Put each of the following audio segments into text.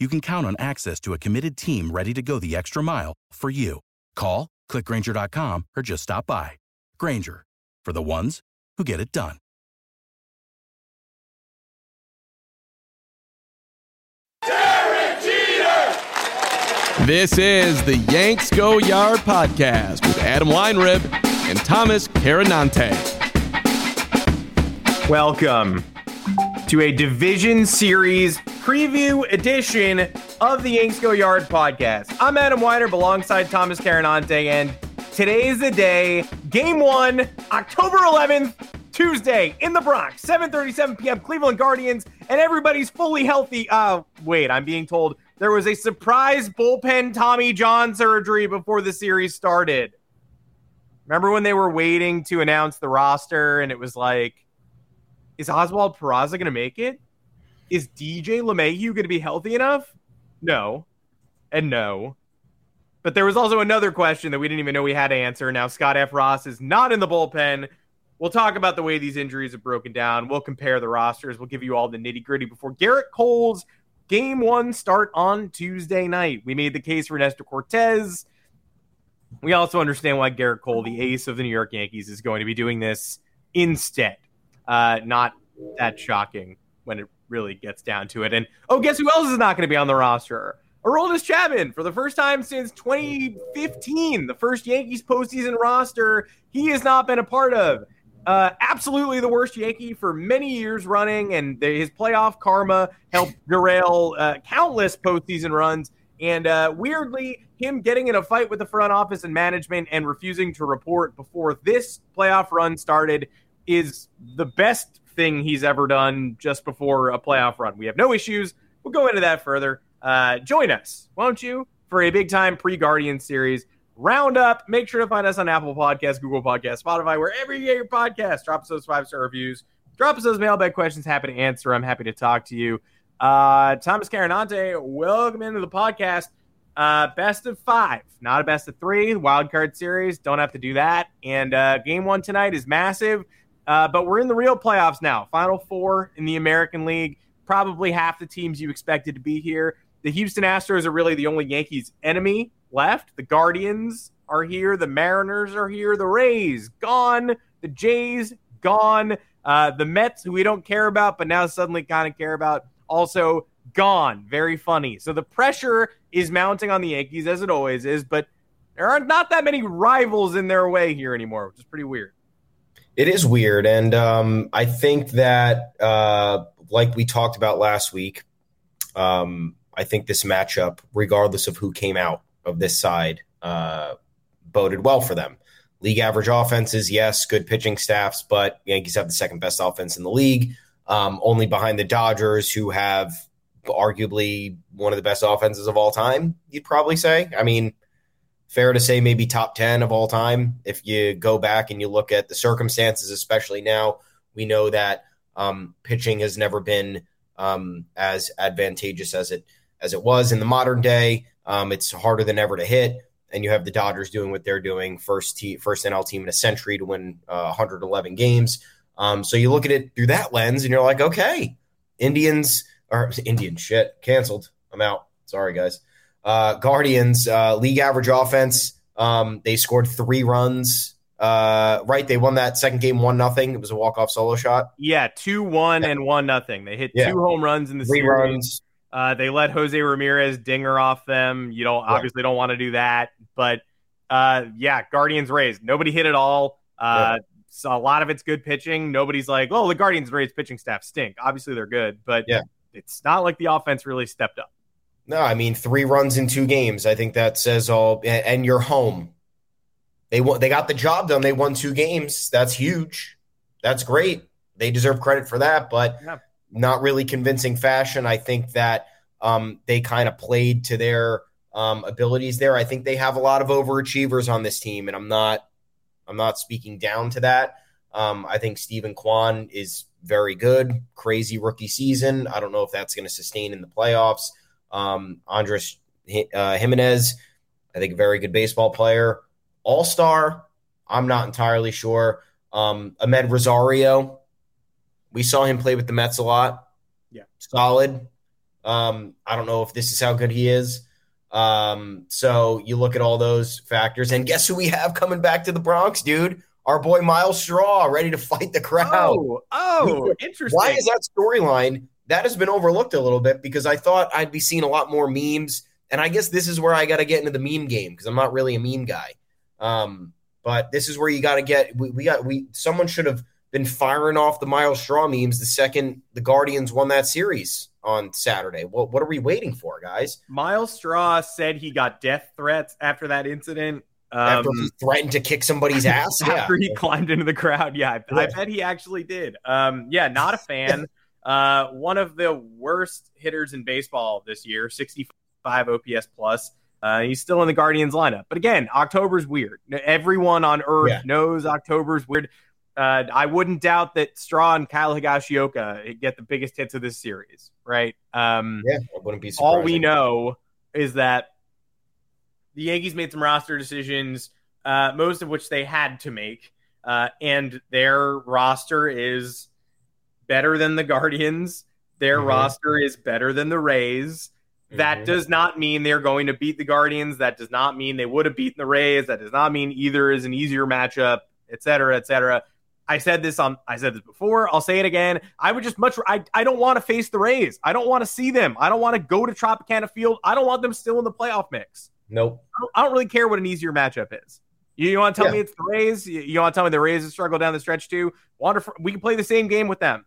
you can count on access to a committed team ready to go the extra mile for you. Call, clickgranger.com, or just stop by. Grainger, for the ones who get it done. Derek Jeter! This is the Yanks Go Yard podcast with Adam Weinrib and Thomas Carannante. Welcome to a division series preview edition of the Yanks Go Yard podcast. I'm Adam Weiner alongside Thomas Carannante, and today is the day, game one, October 11th, Tuesday in the Bronx, 7:37 p.m. Cleveland Guardians, and everybody's fully healthy. Uh, wait, I'm being told there was a surprise bullpen Tommy John surgery before the series started. Remember when they were waiting to announce the roster, and it was like is Oswald Peraza going to make it? Is DJ LeMahieu going to be healthy enough? No. And no. But there was also another question that we didn't even know we had to answer. Now, Scott Effross is not in the bullpen. We'll talk about the way these injuries have broken down. We'll compare the rosters. We'll give you all the nitty gritty before Gerrit Cole's game one start on Tuesday night. We made the case for Nestor Cortes. We also understand why Gerrit Cole, the ace of the New York Yankees, is going to be doing this instead. Uh, not that shocking when it really gets down to it. And oh, guess who else is not going to be on the roster? Aroldis Chapman for the first time since 2015, the first Yankees postseason roster he has not been a part of. Uh, absolutely the worst Yankee for many years running, and the, his playoff karma helped derail uh, countless postseason runs. And uh, weirdly, him getting in a fight with the front office and management and refusing to report before this playoff run started is the best thing he's ever done just before a playoff run. We have no issues. We'll go into that further. Uh, join us, won't you, for a big time pre Guardian series roundup. Make sure to find us on Apple Podcasts, Google Podcasts, Spotify, wherever you get your podcasts. Drop us those five star reviews. Drop us those mailbag questions. Happy to answer. I'm happy to talk to you. Uh, Thomas Carannante, welcome into the podcast. Uh, best of five, not a best of three. Wild card series, don't have to do that. And uh, game one tonight is massive. Uh, but we're in the real playoffs now. Final four in the American League. Probably half the teams you expected to be here. The Houston Astros are really the only Yankees enemy left. The Guardians are here. The Mariners are here. The Rays gone. The Jays gone. Uh, the Mets, who we don't care about, but now suddenly kind of care about, also gone. Very funny. So the pressure is mounting on the Yankees as it always is, but there are not that many rivals in their way here anymore, which is pretty weird. It is weird, and um, I think that, uh, like we talked about last week, um, I think this matchup, regardless of who came out of this side, uh, boded well for them. League average offenses, yes, good pitching staffs, but Yankees have the second best offense in the league, um, only behind the Dodgers, who have arguably one of the best offenses of all time. You'd probably say. I mean, fair to say maybe top 10 of all time. If you go back and you look at the circumstances especially now we know that um, pitching has never been um, as advantageous as it as it was in the modern day. Um, it's harder than ever to hit and you have the dodgers doing what they're doing first te- first nl team in a century to win uh, 111 games. Um, so you look at it through that lens and you're like okay indians or indian shit canceled. I'm out. Sorry guys Uh, Guardians, uh, league average offense. Um, they scored three runs. Uh, right, they won that second game one nothing. It was a walk off solo shot. Yeah, two one yeah. and one nothing. They hit yeah. two home runs in the three series. runs. Uh, they let Jose Ramirez dinger off them. You don't yeah. obviously don't want to do that, but uh, yeah, Guardians Rays. Nobody hit it all. Uh, so a lot of it's good pitching. Nobody's like, oh, the Guardians Rays pitching staff stink. Obviously they're good, but yeah, it's not like the offense really stepped up. No, I mean three runs in two games. I think that says all. And you're home. They won. they got the job done. They won two games. That's huge. That's great. They deserve credit for that, but yeah. not really convincing fashion. I think that um, they kind of played to their um, abilities there. I think they have a lot of overachievers on this team, and I'm not I'm not speaking down to that. Um, I think Steven Kwan is very good. Crazy rookie season. I don't know if that's going to sustain in the playoffs. Um, Andres uh, Gimenez, I think a very good baseball player. All star, I'm not entirely sure. Um, Amed Rosario, we saw him play with the Mets a lot. Yeah, solid. Um, I don't know if this is how good he is. Um, so you look at all those factors, and guess who we have coming back to the Bronx, dude? Our boy Myles Straw, ready to fight the crowd. Oh, oh interesting. Why is that storyline that has been overlooked a little bit? Because I thought I'd be seeing a lot more memes, and I guess this is where I got to get into the meme game because I'm not really a meme guy. Um, but this is where you got to get. We, we got we. Someone should have been firing off the Myles Straw memes the second the Guardians won that series on Saturday. What what are we waiting for, guys? Myles Straw said he got death threats after that incident. Um, after he threatened to kick somebody's ass after yeah. he climbed into the crowd. Yeah, I, yeah. I bet he actually did. Um, yeah, not a fan. uh, one of the worst hitters in baseball this year, 65 OPS plus. Uh, he's still in the Guardians lineup. But again, October's weird. Everyone on earth yeah. knows October's weird. Uh, I wouldn't doubt that Straw and Kyle Higashioka get the biggest hits of this series, right? Um, yeah, I wouldn't be All we know is that the Yankees made some roster decisions, uh, most of which they had to make, uh, and their roster is better than the Guardians. Their mm-hmm. roster is better than the Rays. That mm-hmm. does not mean they're going to beat the Guardians. That does not mean they would have beaten the Rays. That does not mean either is an easier matchup, et cetera, et cetera. I said this on I said this before. I'll say it again. I would just much I, I don't want to face the Rays. I don't want to see them. I don't want to go to Tropicana Field. I don't want them still in the playoff mix. Nope. I don't, I don't really care what an easier matchup is. You, you want to tell yeah. me it's the Rays? You, you, want to tell me the Rays struggle down the stretch too? Wonderful. We can play the same game with them.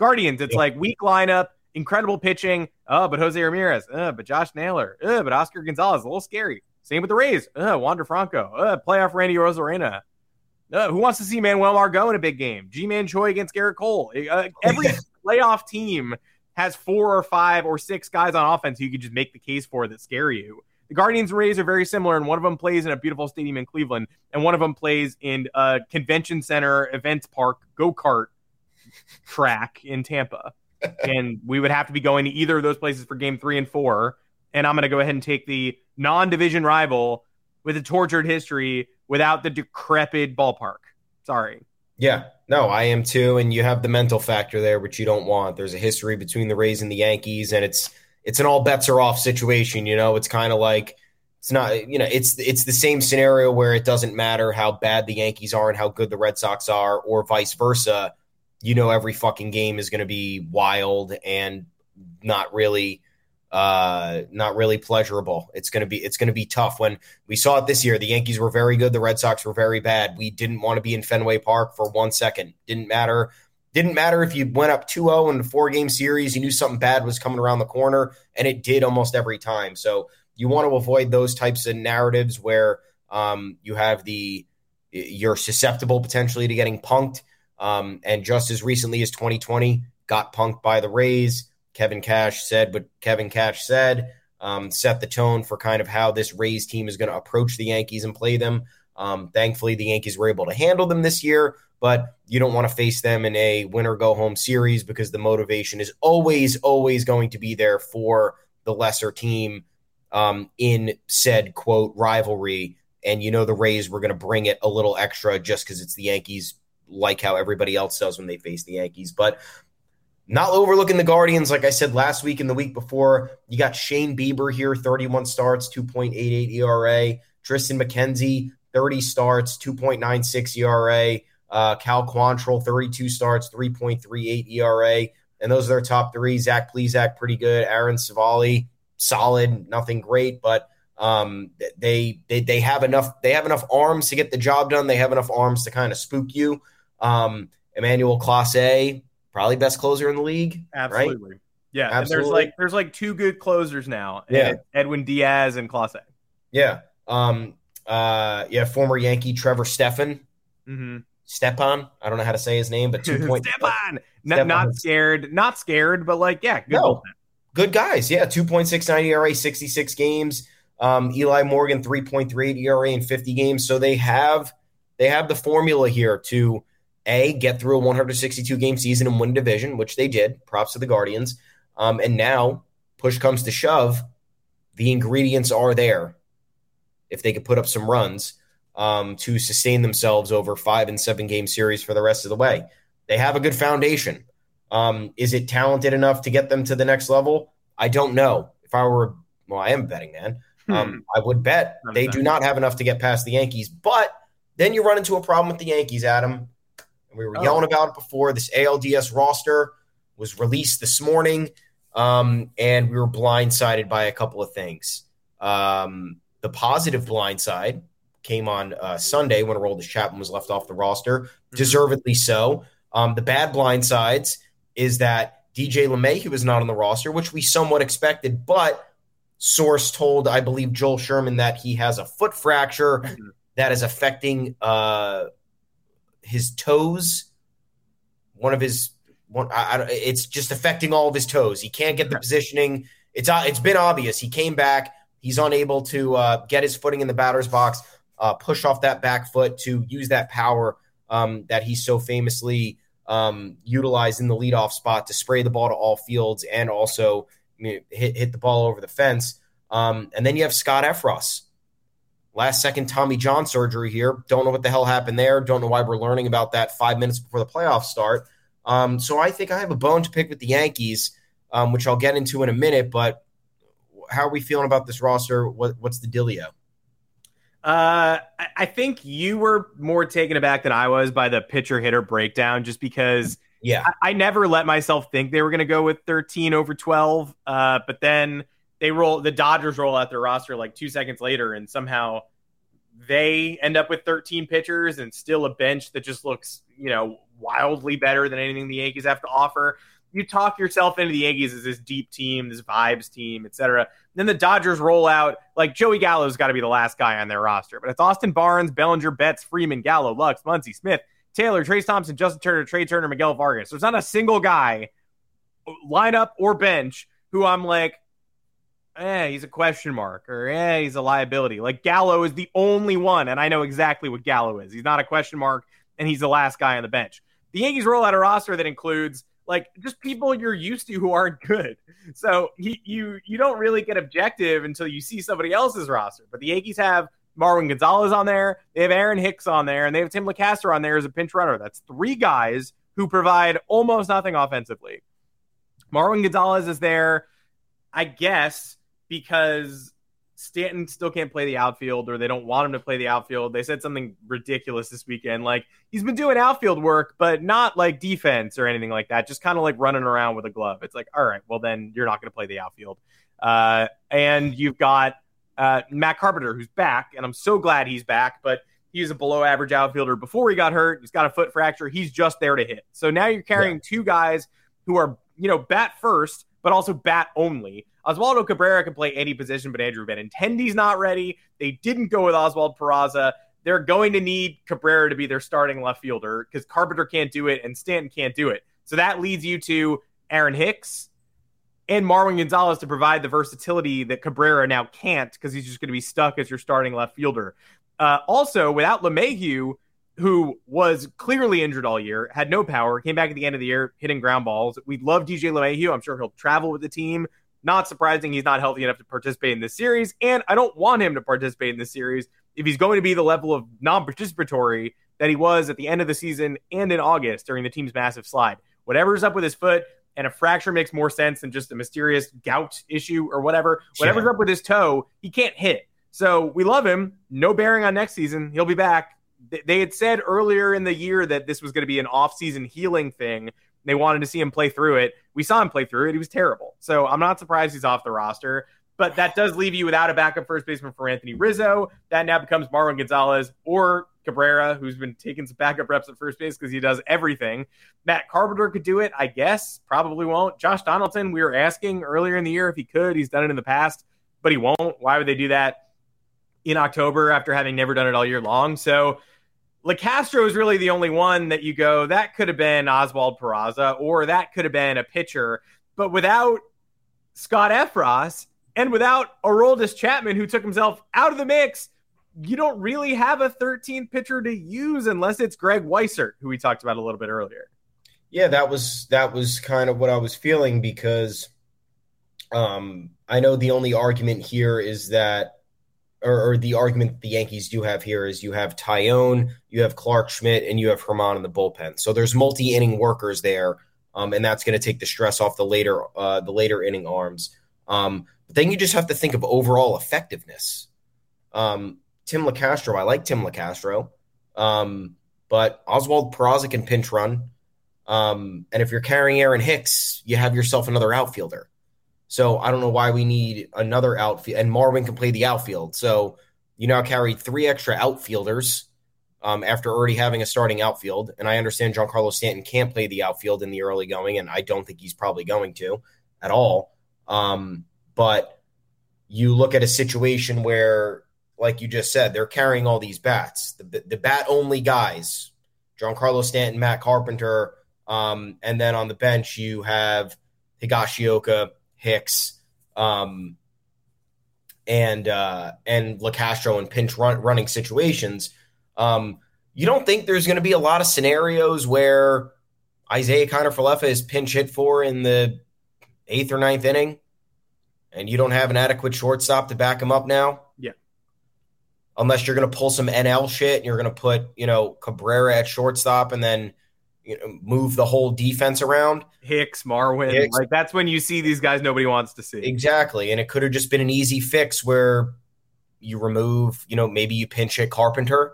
Guardians, it's yeah. like weak lineup, incredible pitching. Oh, but Jose Ramirez. Uh, but Josh Naylor. Uh, but Oscar Gonzalez. A little scary. Same with the Rays. Uh, Wander Franco. Uh, playoff Randy Arozarena. Uh, who wants to see Manuel Margot in a big game? Ji-Man Choi against Gerrit Cole. Uh, every playoff team has four or five or six guys on offense who you could just make the case for that scare you. The Guardians and Rays are very similar, and one of them plays in a beautiful stadium in Cleveland, and one of them plays in a convention center, events park, go kart track in Tampa. and we would have to be going to either of those places for game three and four. And I'm going to go ahead and take the non division rival with a tortured history without the decrepit ballpark. Sorry. Yeah, no, I am too. And you have the mental factor there, which you don't want. There's a history between the Rays and the Yankees, and it's it's an all bets are off situation. You know, it's kind of like it's not. You know, it's it's the same scenario where it doesn't matter how bad the Yankees are and how good the Red Sox are, or vice versa. You know, every fucking game is going to be wild and not really uh, not really pleasurable. It's gonna be it's gonna be tough. When we saw it this year, the Yankees were very good, the Red Sox were very bad. We didn't want to be in Fenway Park for one second. Didn't matter. Didn't matter if you went up 2-0 in a four game series, you knew something bad was coming around the corner, and it did almost every time. So you want to avoid those types of narratives where um, you have the you're susceptible potentially to getting punked. Um, and just as recently as 2020, got punked by the Rays Kevin Cash said what Kevin Cash said, um, set the tone for kind of how this Rays team is going to approach the Yankees and play them. Um, thankfully, the Yankees were able to handle them this year, but you don't want to face them in a win or go home series because the motivation is always, always going to be there for the lesser team um, in said quote rivalry. And you know, the Rays were going to bring it a little extra just because it's the Yankees, like how everybody else does when they face the Yankees. But not overlooking the Guardians, like I said last week and the week before. You got Shane Bieber here, 31 starts, 2.88 ERA. Triston McKenzie, 30 starts, 2.96 ERA. Uh, Cal Quantrill, 32 starts, 3.38 ERA. And those are their top three. Zach Plesac, pretty good. Aaron Civale, solid, nothing great, but um, they, they they have enough they have enough arms to get the job done. They have enough arms to kind of spook you. Um, Emmanuel Clase, probably best closer in the league. Absolutely. Right? Yeah. Absolutely. And there's like there's like two good closers now. Yeah. Edwin Diaz and Clase. Yeah. Um, uh, yeah, former Yankee Trevor Stephan. Mm-hmm. Stepan. I don't know how to say his name, but two point Stepan. Not, not scared. Not scared, but like, yeah, good, no. good guys. Yeah, 2.69 ERA, 66 games. Um, Eli Morgan, 3.38 ERA in 50 games. So they have they have the formula here to a get through a 162 game season and win division, which they did. Props to the Guardians. Um, and now, push comes to shove, the ingredients are there. If they could put up some runs um, to sustain themselves over five and seven game series for the rest of the way, they have a good foundation. Um, is it talented enough to get them to the next level? I don't know. If I were, well, I am a betting man. Um, Hmm. I would bet they do not have enough to get past the Yankees. But then you run into a problem with the Yankees, Adam. And we were Oh. yelling about it before. This ALDS roster was released this morning, um, and we were blindsided by a couple of things. Um, the positive blindside came on uh, Sunday when Aroldis Chapman was left off the roster, Mm-hmm. deservedly so. Um, the bad blindsides is that DJ LeMahieu is not on the roster, which we somewhat expected, but source told, I believe, Joel Sherman that he has a foot fracture Mhm. that is affecting uh, his toes. One of his one, I, I, it's just affecting all of his toes. He can't get the positioning. It's uh, it's been obvious. He came back. He's unable to uh, get his footing in the batter's box, uh, push off that back foot to use that power um, that he so famously um, utilized in the leadoff spot to spray the ball to all fields and also you know, hit hit the ball over the fence. Um, and then you have Scott Effross. Last second Tommy John surgery here. Don't know what the hell happened there. Don't know why we're learning about that five minutes before the playoffs start. Um, so I think I have a bone to pick with the Yankees, um, which I'll get into in a minute. But how are we feeling about this roster? What, what's the dealio? Uh, I- think you were more taken aback than I was by the pitcher hitter breakdown, just because Yeah, I, I never let myself think they were going to go with 13 over 12. Uh, but then they roll the Dodgers roll out their roster like two seconds later, and somehow they end up with 13 pitchers and still a bench that just looks, you know, wildly better than anything the Yankees have to offer. You talk yourself into the Yankees as this deep team, this vibes team, etc. Then the Dodgers roll out like Joey Gallo's got to be the last guy on their roster, but it's Austin Barnes, Bellinger, Betts, Freeman, Gallo, Lux, Muncy, Smith, Taylor, Trayce Thompson, Justin Turner, Trea Turner, Miguel Vargas. There's not a single guy, uh, lineup or bench, who I'm like, eh, he's a question mark or eh, he's a liability. Like Gallo is the only one, and I know exactly what Gallo is. He's not a question mark, and he's the last guy on the bench. The Yankees roll out a roster that includes like just people you're used to who aren't good. So he, you you don't really get objective until you see somebody else's roster. But the Yankees have Marwin Gonzalez on there, they have Aaron Hicks on there, and they have Tim Locastro on there as a pinch runner. That's three guys who provide almost nothing offensively. Marwin Gonzalez is there, I guess, because Stanton still can't play the outfield, or they don't want him to play the outfield. They said something ridiculous this weekend. Like he's been doing outfield work, but not like defense or anything like that. Just kind of like running around with a glove. It's like, all right, well then you're not going to play the outfield. Uh, and you've got uh, Matt Carpenter, who's back, and I'm so glad he's back. But he's a below average outfielder before he got hurt. He's got a foot fracture. He's just there to hit. So now you're carrying two guys who are, you know, bat first, but also bat only. Oswaldo Cabrera can play any position, but Andrew Benintendi's not ready. They didn't go with Oswald Peraza. They're going to need Cabrera to be their starting left fielder because Carpenter can't do it and Stanton can't do it. So that leads you to Aaron Hicks and Marwin Gonzalez to provide the versatility that Cabrera now can't because he's just going to be stuck as your starting left fielder. Uh, also, without LeMahieu, who was clearly injured all year, had no power, came back at the end of the year hitting ground balls. We love DJ LeMahieu. I'm sure he'll travel with the team. Not surprising he's not healthy enough to participate in this series, and I don't want him to participate in this series if he's going to be the level of non-participatory that he was at the end of the season and in August during the team's massive slide. Whatever's up with his foot, and a fracture makes more sense than just a mysterious gout issue or whatever. Whatever's yeah. up with his toe, he can't hit. So we love him. No bearing on next season. He'll be back. They had said earlier in the year that this was going to be an off-season healing thing. They wanted to see him play through it. We saw him play through it. He was terrible. So I'm not surprised he's off the roster. But that does leave you without a backup first baseman for Anthony Rizzo. That now becomes Marwin Gonzalez or Cabrera, who's been taking some backup reps at first base because he does everything. Matt Carpenter could do it, I guess. Probably won't. Josh Donaldson, we were asking earlier in the year if he could. He's done it in the past, but he won't. Why would they do that in October after having never done it all year long? So Locastro is really the only one that you go, that could have been Oswald Peraza or that could have been a pitcher. But without Scott Effross and without Aroldis Chapman, who took himself out of the mix, you don't really have a 13th pitcher to use unless it's Greg Weissert, who we talked about a little bit earlier. Yeah, that was that was kind of what I was feeling because um, I know the only argument here is that or, or, the argument the Yankees do have here is you have Taillon, you have Clarke Schmidt, and you have Germán in the bullpen. So there's multi inning workers there, um, and that's going to take the stress off the later uh, the later inning arms. Um, but then you just have to think of overall effectiveness. Um, Tim Locastro, I like Tim Locastro, um, but Oswald Peraza can pinch run. Um, and if you're carrying Aaron Hicks, you have yourself another outfielder. So I don't know why we need another outfield. And Marwin can play the outfield. So you now carry three extra outfielders um, after already having a starting outfield. And I understand Giancarlo Stanton can't play the outfield in the early going, and I don't think he's probably going to at all. Um, but you look at a situation where, like you just said, they're carrying all these bats, the, the bat only guys, Giancarlo Stanton, Matt Carpenter. Um, and then on the bench, you have Higashioka, Hicks, um, and uh, and Locastro in pinch run, running situations. Um, you don't think there's going to be a lot of scenarios where Isiah Kiner-Falefa is pinch hit for in the eighth or ninth inning, and you don't have an adequate shortstop to back him up now? Yeah. Unless you're going to pull some NL shit and you're going to put, you know, Cabrera at shortstop and then you know, move the whole defense around. Hicks, Marwin, Hicks. like that's when you see these guys nobody wants to see. Exactly, and it could have just been an easy fix where you remove, you know, maybe you pinch hit Carpenter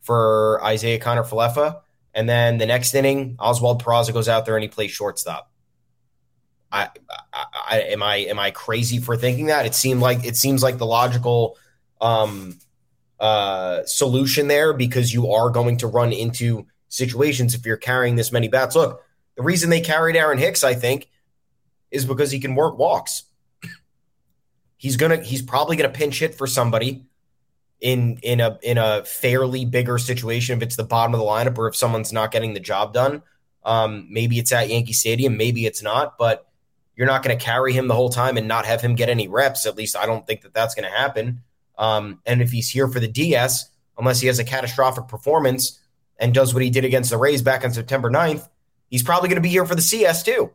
for Isiah Kiner-Falefa, and then the next inning, Oswald Peraza goes out there and he plays shortstop. I, I, I, am I am I crazy for thinking that? It seemed like it seems like the logical um, uh, solution there because you are going to run into situations if you're carrying this many bats. Look, the reason they carried Aaron Hicks, I think, is because he can work walks. He's gonna he's probably gonna pinch hit for somebody in in a in a fairly bigger situation if it's the bottom of the lineup or if someone's not getting the job done. Um, maybe it's at Yankee Stadium, maybe it's not, but you're not going to carry him the whole time and not have him get any reps. At least I don't think that that's going to happen. Um, and if he's here for the DS, unless he has a catastrophic performance, and does what he did against the Rays back on September 9th, he's probably going to be here for the CS too.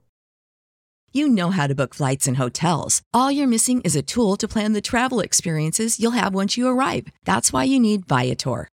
You know how to book flights and hotels. All you're missing is a tool to plan the travel experiences you'll have once you arrive. That's why you need Viator.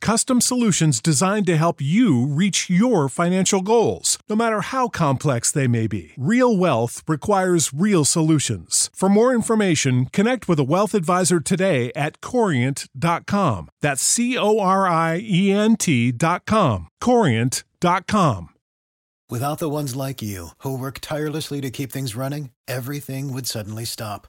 custom solutions designed to help you reach your financial goals, no matter how complex they may be. Real wealth requires real solutions. For more information, connect with a wealth advisor today at corient.com. That's C O R I E N T.com. Corient.com. Without the ones like you, who work tirelessly to keep things running, everything would suddenly stop.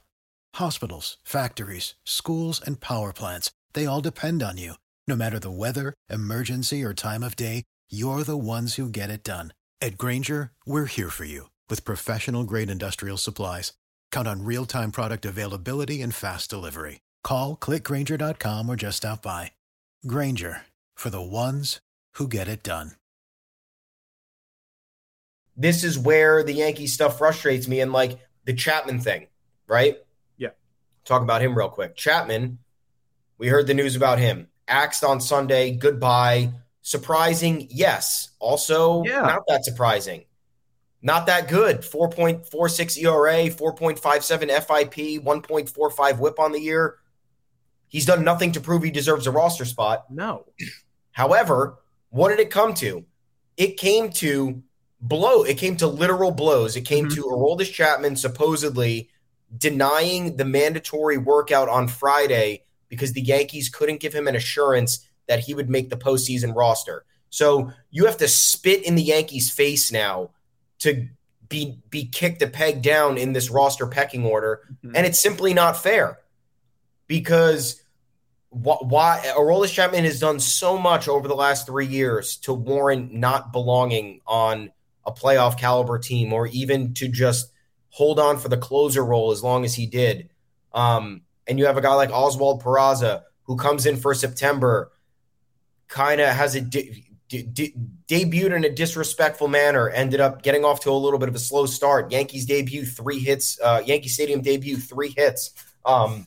Hospitals, factories, schools, and power plants, they all depend on you. No matter the weather, emergency, or time of day, you're the ones who get it done. At Grainger, we're here for you with professional grade industrial supplies. Count on real time product availability and fast delivery. Call clickgranger.com or just stop by. Grainger for the ones who get it done. This is where the Yankee stuff frustrates me and like the Chapman thing, right? Yeah. Talk about him real quick. Chapman, we heard the news about him. Axed on Sunday, goodbye. Surprising, yes. Also, Yeah. not that surprising. Not that good. 4.46 ERA, 4.57 FIP, 1.45 whip on the year. He's done nothing to prove he deserves a roster spot. No. However, what did it come to? It came to blow. It came to literal blows. It came Mhm. to Aroldis Chapman supposedly denying the mandatory workout on Friday because the Yankees couldn't give him an assurance that he would make the postseason roster. So you have to spit in the Yankees' face now to be be kicked a peg down in this roster pecking order, Mhm. and it's simply not fair because wh- why Aroldis Chapman has done so much over the last three years to warrant not belonging on a playoff caliber team, or even to just hold on for the closer role as long as he did. Um, and you have a guy like Oswald Peraza who comes in for September, kind of has a de- de- de- debuted in a disrespectful manner, ended up getting off to a little bit of a slow start. Yankees debut three hits, uh, Yankee Stadium debut three hits. Um,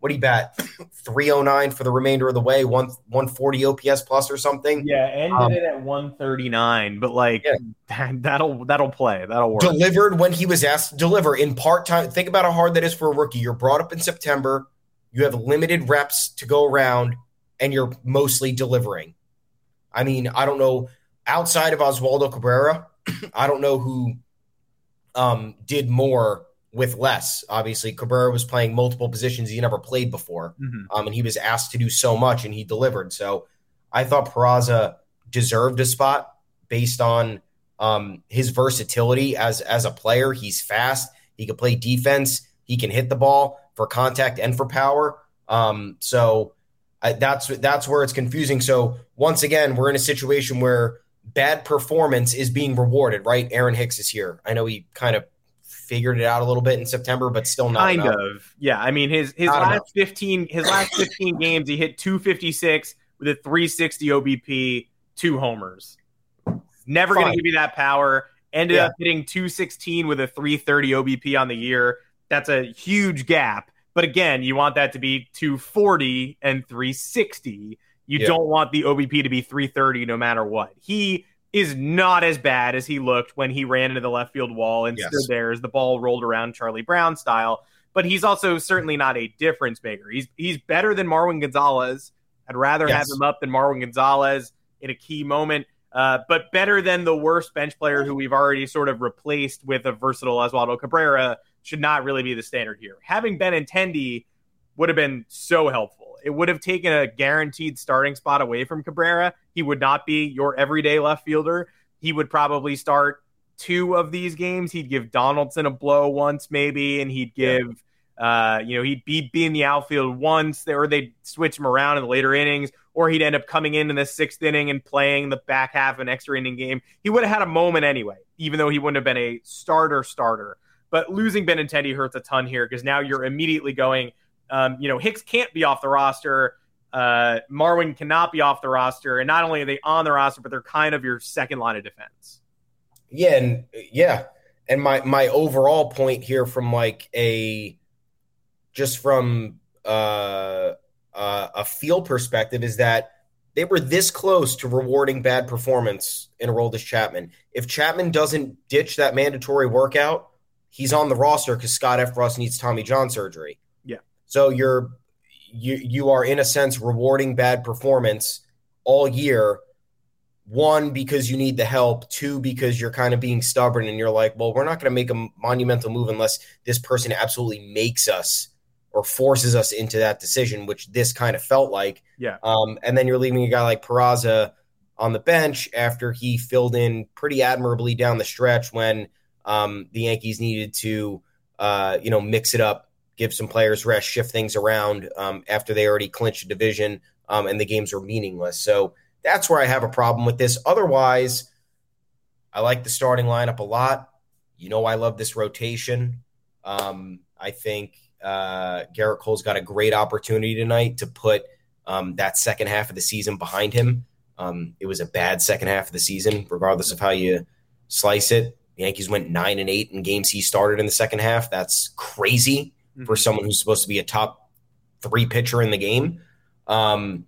what do you bat? 309 for the remainder of the way, one 140 OPS plus or something. Yeah, ended Um, it at 139, but like Yeah. that, that'll that'll play. That'll work. Delivered when he was asked to deliver in part time. Think about how hard that is for a rookie. You're brought up in September, you have limited reps to go around, and you're mostly delivering. I mean, I don't know outside of Oswaldo Cabrera, I don't know who um, did more with less. Obviously, Cabrera was playing multiple positions he never played before. Mhm. um, and he was asked to do so much, and he delivered. So I thought Peraza deserved a spot based on um, his versatility as as a player. He's fast. He can play defense. He can hit the ball for contact and for power. Um, so I, that's that's where it's confusing. So once again, we're in a situation where bad performance is being rewarded. Right? Aaron Hicks is here. I know he kind of figured it out a little bit in September, but still not kind enough. of. Yeah, I mean his his Not last enough. 15 his last 15 games he hit 256 with a 360 OBP, two homers. Never going to give you that power. Ended Yeah. up hitting 216 with a 330 OBP on the year. That's a huge gap. But again, you want that to be 240 and 360. You Yeah. don't want the OBP to be 330 no matter what. He is not as bad as he looked when he ran into the left field wall and Yes. stood there as the ball rolled around Charlie Brown style. But he's also certainly not a difference maker. He's he's better than Marwin Gonzalez. I'd rather have him up than Marwin Gonzalez in a key moment. Uh, but better than the worst bench player who we've already sort of replaced with a versatile Oswaldo Cabrera should not really be the standard here. Having Benintendi would have been so helpful. It would have taken a guaranteed starting spot away from Cabrera. He would not be your everyday left fielder. He would probably start two of these games. He'd give Donaldson a blow once, maybe, and he'd Yeah. give, uh, you know, he'd be, be in the outfield once, or they'd switch him around in the later innings, or he'd end up coming in in the sixth inning and playing the back half of an extra inning game. He would have had a moment anyway, even though he wouldn't have been a starter starter. But losing Benintendi hurts a ton here because now you're immediately going, um, you know, Hicks can't be off the roster. Uh, Marwin cannot be off the roster. And not only are they on the roster, but they're kind of your second line of defense. Yeah, and yeah, and my my overall point here from like a just from uh, uh, a feel perspective is that they were this close to rewarding bad performance in a role Aroldis Chapman. If Chapman doesn't ditch that mandatory workout, he's on the roster because Scott Effross needs Tommy John surgery. So you're you you are in a sense rewarding bad performance all year. One because you need the help. Two because you're kind of being stubborn and you're like well we're not going to make a monumental move unless this person absolutely makes us or forces us into that decision which this kind of felt like. Yeah. Um, and then you're leaving a guy like Peraza on the bench after he filled in pretty admirably down the stretch when um, the Yankees needed to uh, you know mix it up give some players rest shift things around um, after they already clinched a division um, and the games were meaningless so that's where I have a problem with this. Otherwise, I like the starting lineup a lot. You know, I love this rotation. Um, I think uh, Gerrit Cole's got a great opportunity tonight to put um, that second half of the season behind him. Um, it was a bad second half of the season, regardless of how you slice it. The Yankees went nine and eight in games he started in the second half. That's crazy mm-hmm. for someone who's supposed to be a top three pitcher in the game. Um,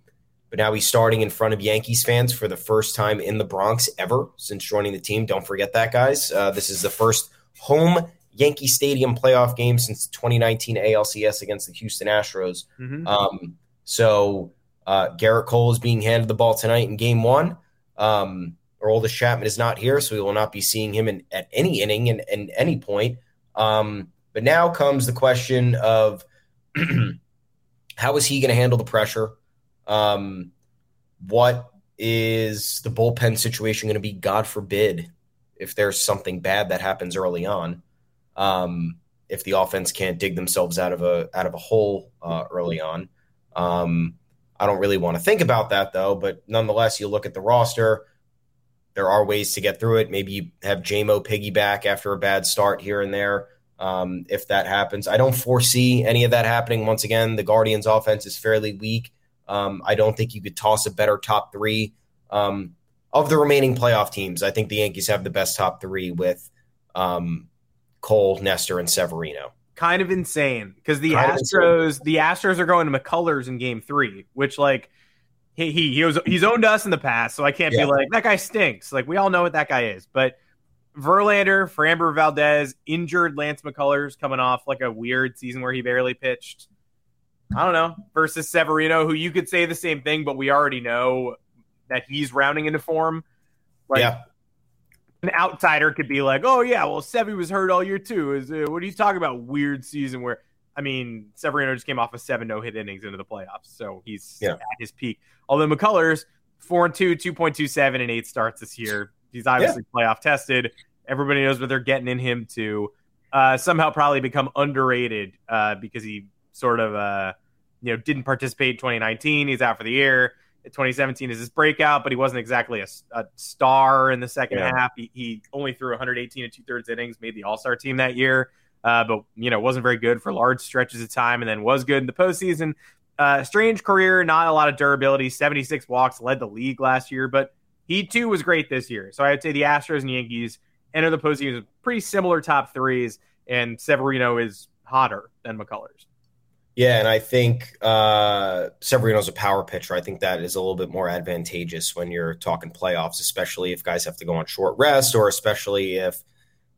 but now he's starting in front of Yankees fans for the first time in the Bronx ever since joining the team. Don't forget that, guys. Uh, this is the first home Yankee Stadium playoff game since 2019 ALCS against the Houston Astros. Mm-hmm. Um, so uh, Gerrit Cole is being handed the ball tonight in game one. Um, Aroldis Chapman is not here, so we will not be seeing him in, at any inning and, and any point. Um, but now comes the question of how is he going to handle the pressure? Um, what is the bullpen situation going to be? God forbid if there's something bad that happens early on. Um, if the offense can't dig themselves out of a out of a hole uh, early on. Um, I don't really want to think about that though, but nonetheless, you look at the roster. There are ways to get through it. Maybe you have JMO piggyback after a bad start here and there. Um, if that happens, I don't foresee any of that happening. Once again, the Guardians' offense is fairly weak. Um, I don't think you could toss a better top three um, of the remaining playoff teams. I think the Yankees have the best top three with um, Cole, Nestor, and Severino. Kind of insane because the kind Astros, the Astros are going to McCullers in Game Three, which like he he, he was he's owned us in the past, so I can't yeah. be like that guy stinks. Like we all know what that guy is, but. Verlander, Framber Valdez, injured Lance McCullers coming off like a weird season where he barely pitched. I don't know, versus Severino, who you could say the same thing, but we already know that he's rounding into form. Like, yeah. An outsider could be like, "Oh yeah, well Sevy was hurt all year too." Is uh, what are you talking about? Weird season where I mean, Severino just came off of seven no hit innings into the playoffs, so he's yeah. at his peak. Although McCullers four and two, two point two seven, and eight starts this year. He's obviously yeah. playoff tested. Everybody knows what they're getting in him to uh, somehow probably become underrated uh, because he sort of uh, you know didn't participate in 2019. He's out for the year. 2017 is his breakout, but he wasn't exactly a, a star in the second yeah. half. He, he, only threw 118 and two thirds innings, made the All Star team that year, uh, but you know wasn't very good for large stretches of time, and then was good in the postseason. Uh, strange career, not a lot of durability. 76 walks, led the league last year, but he too was great this year. So I would say the Astros and Yankees enter the postseason with pretty similar top threes, and Severino is hotter than McCullers. Yeah, and I think uh, Severino's a power pitcher. I think that is a little bit more advantageous when you're talking playoffs, especially if guys have to go on short rest, or especially if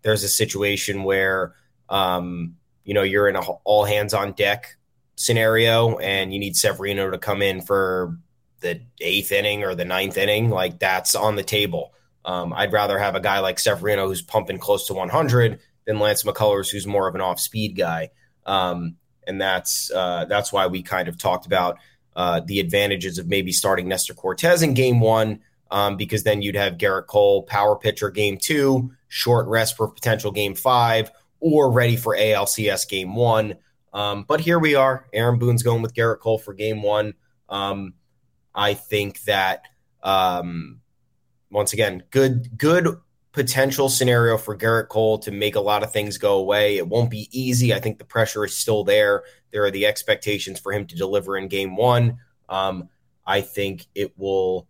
there's a situation where um, you know you're in a all hands on deck scenario and you need Severino to come in for the eighth inning or the ninth inning. Like that's on the table. Um, I'd rather have a guy like Severino who's pumping close to 100 than Lance McCullers, who's more of an off speed guy. Um, and that's uh, that's why we kind of talked about uh, the advantages of maybe starting Nestor Cortes in Game One, um, because then you'd have Gerrit Cole power pitcher Game Two, short rest for potential Game Five, or ready for ALCS Game One. Um, but here we are. Aaron Boone's going with Gerrit Cole for Game One. Um, I think that um, once again, good good potential scenario for Gerrit Cole to make a lot of things go away. It won't be easy. I think the pressure is still there. There are the expectations for him to deliver in game one. Um, I think it will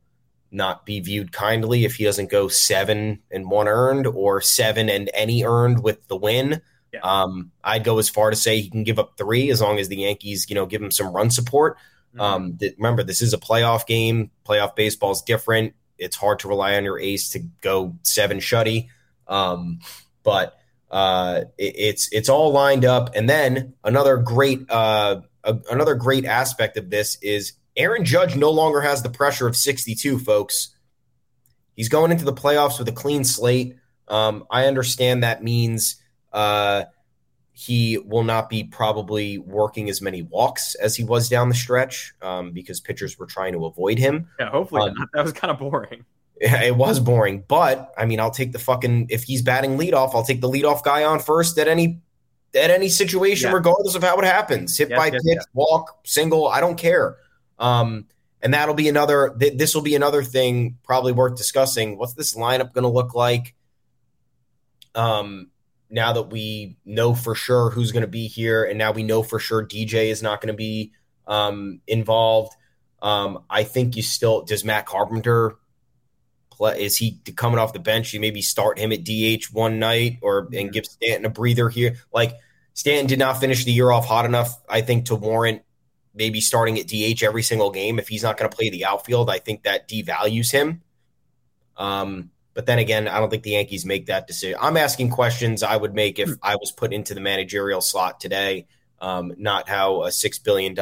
not be viewed kindly if he doesn't go seven and one earned or seven and any earned with the win. Yeah. Um, I'd go as far to say he can give up three as long as the Yankees, you know, give him some run support. Mm-hmm. Um, th- remember, this is a playoff game. Playoff baseball is different it's hard to rely on your ace to go seven shutty. Um, but uh, it, it's it's all lined up. And then another great uh, a, another great aspect of this is Aaron Judge no longer has the pressure of 62, folks. he's going into the playoffs with a clean slate. Um, I understand that means uh, he will not be probably working as many walks as he was down the stretch um, because pitchers were trying to avoid him. Yeah, hopefully um, That was kind of boring. It was boring, but I mean, I'll take the fucking if he's batting leadoff, I'll take the leadoff guy on first at any at any situation, yeah. regardless of how it happens. Hit yes, by yes, pitch, yes. walk, single, I don't care. Um, and that'll be another. Th- this will be another thing probably worth discussing. What's this lineup going to look like? Um, now that we know for sure who's going to be here, and now we know for sure DJ is not going to be um, involved. Um, I think you still does Matt Carpenter play? Is he coming off the bench? You maybe start him at DH one night, or and give Stanton a breather here. Like Stanton did not finish the year off hot enough, I think, to warrant maybe starting at DH every single game. If he's not going to play the outfield, I think that devalues him. Um, but then again, I don't think the Yankees make that decision. I'm asking questions I would make if hmm. I was put into the managerial slot today, um, not how a $6 billion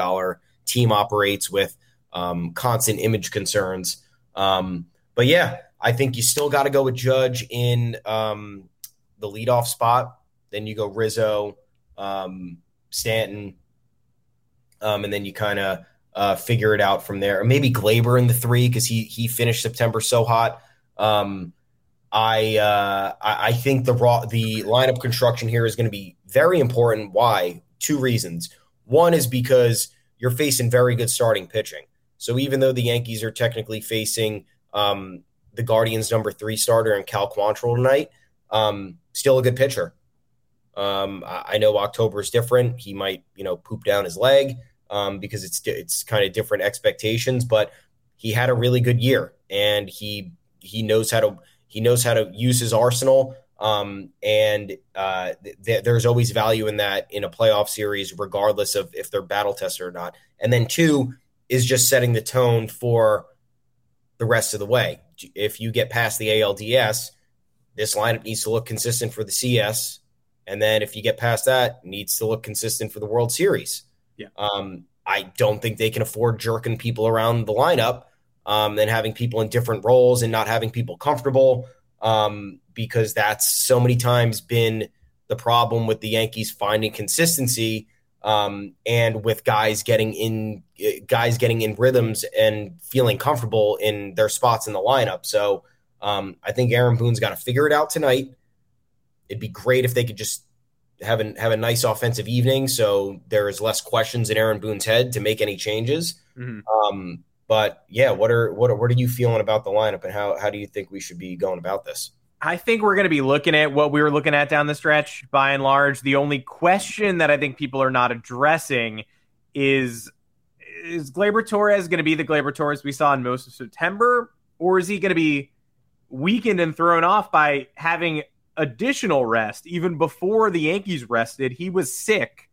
team operates with um, constant image concerns. Um, but yeah, I think you still got to go with Judge in um, the leadoff spot. Then you go Rizzo, um, Stanton, um, and then you kind of uh, figure it out from there. Or maybe Gleyber in the three because he he finished September so hot. Um, I, uh, I think the raw the lineup construction here is going to be very important. Why? Two reasons. One is because you're facing very good starting pitching. So even though the Yankees are technically facing um, the Guardians' number three starter and Cal Quantrill tonight, um, still a good pitcher. Um, I, I know October is different. He might, you know, poop down his leg um, because it's it's kind of different expectations. But he had a really good year, and he he knows how to he knows how to use his arsenal. Um, and uh, th- there's always value in that in a playoff series, regardless of if they're battle tested or not. And then two is just setting the tone for the rest of the way. If you get past the ALDS, this lineup needs to look consistent for the CS. And then if you get past that, needs to look consistent for the World Series. Yeah. Um, I don't think they can afford jerking people around the lineup um, and having people in different roles and not having people comfortable um, because that's so many times been the problem with the Yankees finding consistency um, and with guys getting in guys getting in rhythms and feeling comfortable in their spots in the lineup. So um, I think Aaron Boone's got to figure it out tonight. It'd be great if they could just have a have a nice offensive evening, so there is less questions in Aaron Boone's head to make any changes. Mm-hmm. Um, but yeah, what are what are, what are you feeling about the lineup, and how how do you think we should be going about this? I think we're going to be looking at what we were looking at down the stretch. By and large, the only question that I think people are not addressing is is Gleyber Torres going to be the Gleyber Torres we saw in most of September, or is he going to be weakened and thrown off by having additional rest even before the Yankees rested. He was sick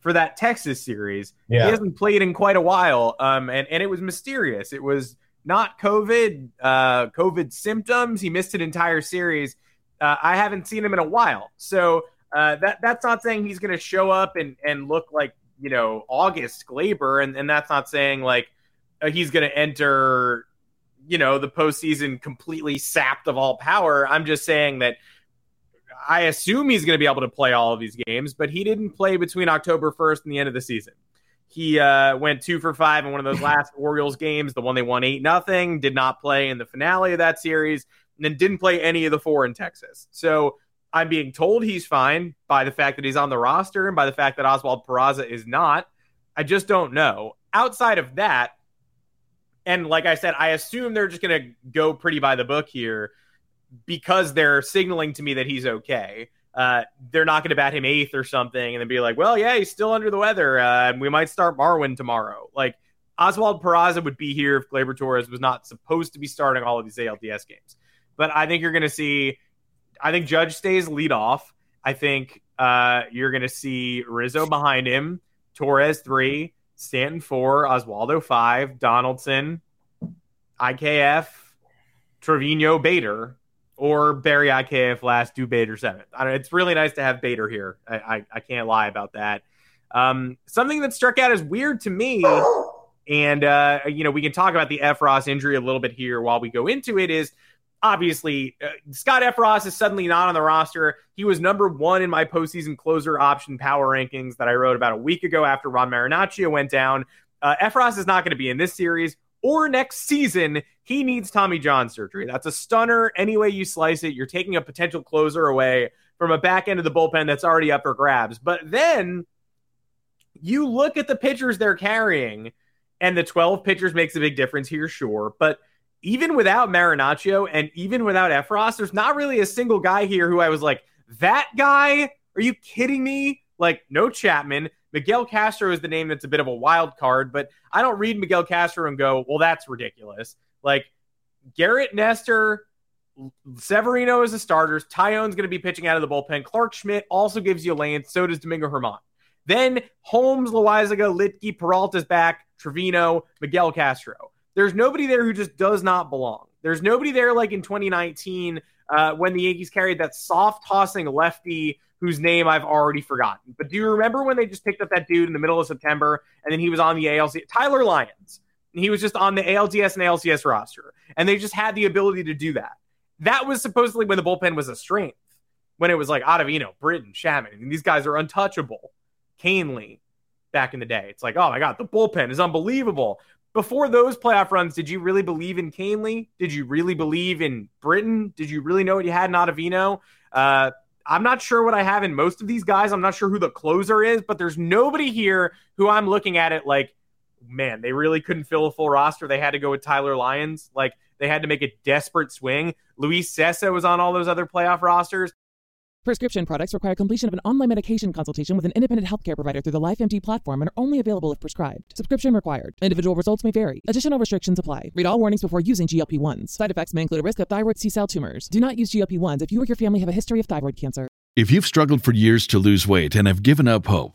for that Texas series. Yeah. He hasn't played in quite a while. Um, and, and it was mysterious. It was not COVID, uh, COVID symptoms. He missed an entire series. Uh, I haven't seen him in a while. So uh, that that's not saying he's going to show up and, and look like, you know, August Gleyber. And, and that's not saying like uh, he's going to enter, you know, the postseason completely sapped of all power. I'm just saying that – I assume he's going to be able to play all of these games, but he didn't play between October 1st and the end of the season. He uh, went two for five in one of those last Orioles games, the one they won eight nothing. Did not play in the finale of that series, and then didn't play any of the four in Texas. So I'm being told he's fine by the fact that he's on the roster and by the fact that Oswald Peraza is not. I just don't know. Outside of that, and like I said, I assume they're just going to go pretty by the book here because they're signaling to me that he's okay. Uh, they're not going to bat him eighth or something and then be like, well, yeah, he's still under the weather. Uh, we might start Marwin tomorrow. Like Oswald Peraza would be here if Gleyber Torres was not supposed to be starting all of these ALDS games. But I think you're going to see, I think Judge stays lead off. I think uh, you're going to see Rizzo behind him, Torres three, Stanton four, Oswaldo five, Donaldson, IKF, Trevino, Bader, or Barry IKF last, do Bader seventh. I don't, it's really nice to have Bader here. I, I, I can't lie about that. Um, something that struck out as weird to me, and uh, you know we can talk about the Effross injury a little bit here while we go into it. Is obviously, uh, Scott Effross is suddenly not on the roster. He was number one in my postseason closer option power rankings that I wrote about a week ago after Ron Marinaccio went down. Uh, Effross is not going to be in this series or next season. He needs Tommy John surgery. That's a stunner. Any way you slice it, you're taking a potential closer away from a back end of the bullpen that's already up for grabs. But then you look at the pitchers they're carrying, and the 12 pitchers makes a big difference here, sure. But even without Marinaccio and even without Effross, there's not really a single guy here who I was like, that guy? Are you kidding me? Like, no Chapman. Miguel Castro is the name that's a bit of a wild card, but I don't read Miguel Castro and go, well, that's ridiculous. Like, Gerrit Nestor, Severino is the starters. Taillon's going to be pitching out of the bullpen. Clarke Schmidt also gives you a lane. So does Domingo Germán. Then Holmes, Loaisiga, Luetge, Peralta's back, Trevino, Miguel Castro. There's nobody there who just does not belong. There's nobody there like in 2019 uh, when the Yankees carried that soft tossing lefty whose name I've already forgotten. But do you remember when they just picked up that dude in the middle of September and then he was on the ALC Tyler Lyons? And he was just on the ALDS and ALCS roster. And they just had the ability to do that. That was supposedly when the bullpen was a strength. When it was like Ottavino, Britton, Chapman. I mean, these guys are untouchable. Kahnle back in the day. It's like, oh my God, the bullpen is unbelievable. Before those playoff runs, did you really believe in Kahnle? Did you really believe in Britton? Did you really know what you had in Ottavino? Uh, I'm not sure what I have in most of these guys. I'm not sure who the closer is, but there's nobody here who I'm looking at it like, man, they really couldn't fill a full roster. They had to go with Tyler Lyons. Like they had to make a desperate swing. Luis Cessa was on all those other playoff rosters. Prescription products require completion of an online medication consultation with an independent healthcare provider through the LifeMD platform and are only available if prescribed. Subscription required. Individual results may vary. Additional restrictions apply. Read all warnings before using GLP-1s. Side effects may include a risk of thyroid C-cell tumors. Do not use GLP-1s if you or your family have a history of thyroid cancer. If you've struggled for years to lose weight and have given up hope,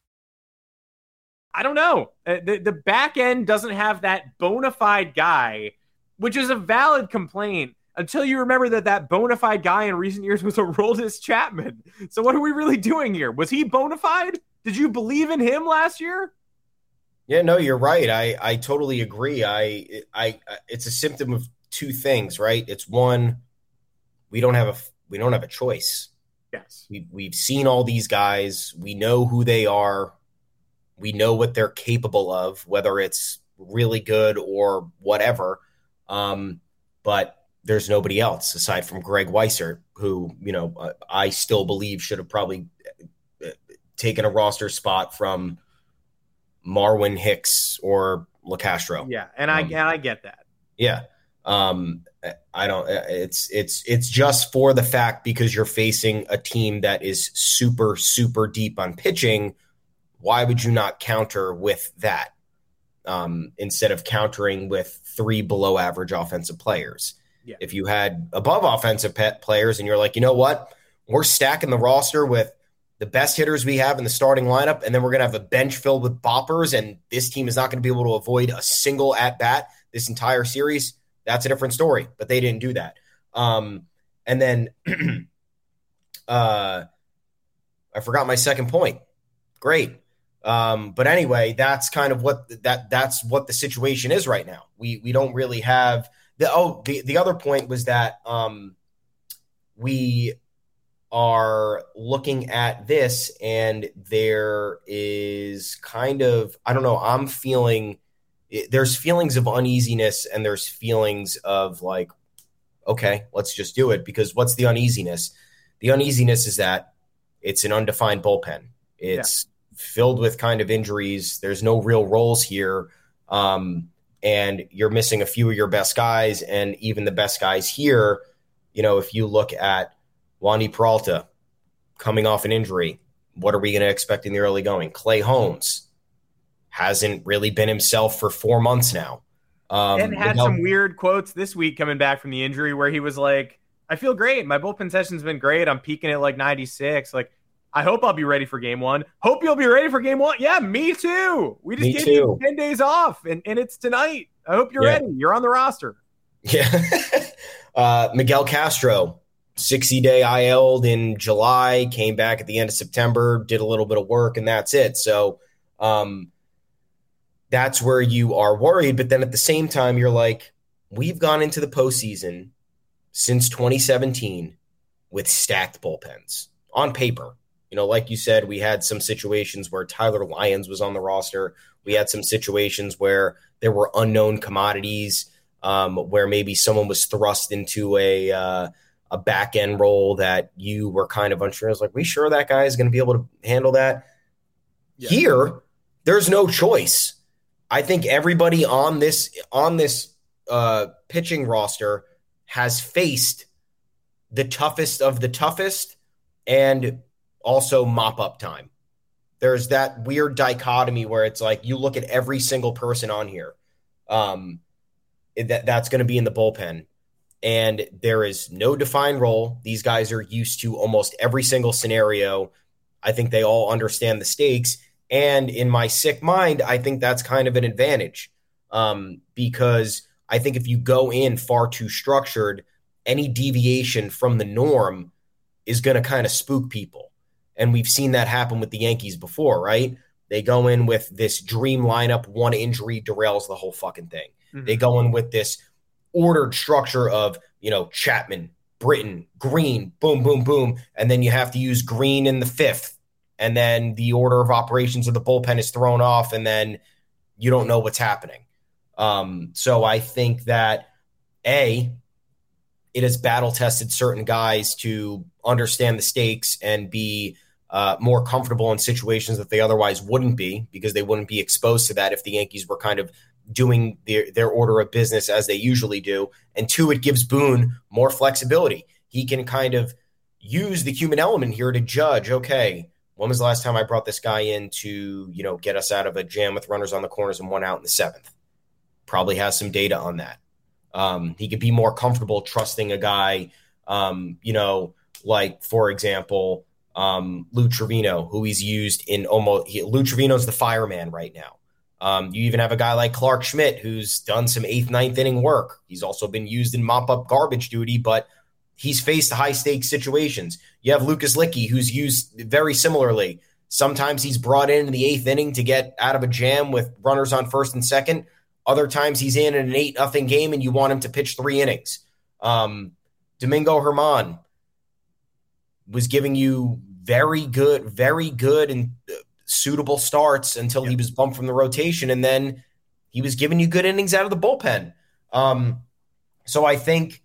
I don't know. Uh, the, the back end doesn't have that bona fide guy, which is a valid complaint until you remember that that bona fide guy in recent years was a Aroldis Chapman. So what are we really doing here? Was he bona fide? Did you believe in him last year? Yeah, no, you're right. I I totally agree. I I it's a symptom of two things, right? It's one, we don't have a we don't have a choice. Yes. We we've seen all these guys. We know who they are. We know what they're capable of, whether it's really good or whatever. Um, but there's nobody else aside from Greg Weissert, who you know uh, I still believe should have probably uh, taken a roster spot from Marwin Hicks or Locastro. Yeah, and I um, and I get that. Yeah, um, I don't. Uh, it's it's it's just for the fact because you're facing a team that is super super deep on pitching why would you not counter with that um, instead of countering with three below average offensive players? Yeah. If you had above offensive pet players and you're like, you know what, we're stacking the roster with the best hitters we have in the starting lineup, and then we're going to have a bench filled with boppers, and this team is not going to be able to avoid a single at bat this entire series. That's a different story, but they didn't do that. Um, and then, uh, I forgot my second point. Great. Um, but anyway, that's kind of what that that's what the situation is right now. We we don't really have the oh the the other point was that um, we are looking at this and there is kind of I don't know I'm feeling there's feelings of uneasiness and there's feelings of like okay let's just do it because what's the uneasiness the uneasiness is that it's an undefined bullpen it's. Filled with kind of injuries there's no real roles here um, and you're missing a few of your best guys and even the best guys here you know if you look at Wandy Peralta coming off an injury. What are we going to expect in the early going? Clay Holmes hasn't really been himself for four months now. Um, and had some weird quotes this week coming back from the injury where he was like, I feel great. My bullpen session's been great. I'm peaking at like 96. Like, I hope I'll be ready for game one. Hope you'll be ready for game one. Yeah, me too. We just me gave too. you 10 days off and, and it's tonight. I hope you're yeah. ready. You're on the roster. Yeah. uh, Miguel Castro 60 day IL'd in July, came back at the end of September, did a little bit of work, and that's it. So um, that's where you are worried. But then at the same time, you're like, we've gone into the postseason since 2017 with stacked bullpens on paper. You know, like you said, we had some situations where Tyler Lyons was on the roster. We had some situations where there were unknown commodities, um, where maybe someone was thrust into a uh, a back end role that you were kind of unsure. I was like, we sure that guy is going to be able to handle that? Yeah. Here, there's no choice. I think everybody on this on this uh, pitching roster has faced the toughest of the toughest and also mop up time. There's that weird dichotomy where it's like you look at every single person on here. Um, that that's going to be in the bullpen and there is no defined role. These guys are used to almost every single scenario. I think they all understand the stakes. And in my sick mind, I think that's kind of an advantage um, because I think if you go in far too structured, any deviation from the norm is going to kind of spook people. And we've seen that happen with the Yankees before, right? They go in with this dream lineup, one injury derails the whole fucking thing. Mm-hmm. They go in with this ordered structure of, you know, Chapman, Britton, Green, boom, boom, boom. And then you have to use Green in the fifth. And then the order of operations of the bullpen is thrown off, and then you don't know what's happening. Um, so I think that A, it has battle tested certain guys to understand the stakes and be uh, more comfortable in situations that they otherwise wouldn't be because they wouldn't be exposed to that if the Yankees were kind of doing their, their order of business as they usually do. And two, it gives Boone more flexibility. He can kind of use the human element here to judge, okay, when was the last time I brought this guy in to, you know, get us out of a jam with runners on the corners and one out in the seventh? Probably has some data on that. Um, he could be more comfortable trusting a guy, um, you know, like, for example, um, Lou Trivino, who he's used in almost, he, Lou Trivino's the fireman right now. Um, you even have a guy like Clarke Schmidt who's done some eighth, ninth inning work. He's also been used in mop up garbage duty, but he's faced high stakes situations. You have Lucas Luetge who's used very similarly. Sometimes he's brought in in the eighth inning to get out of a jam with runners on first and second. Other times he's in an eight nothing game and you want him to pitch three innings. Um, Domingo Germán was giving you very good, very good and suitable starts until yep. he was bumped from the rotation, and then he was giving you good innings out of the bullpen. Um, so I think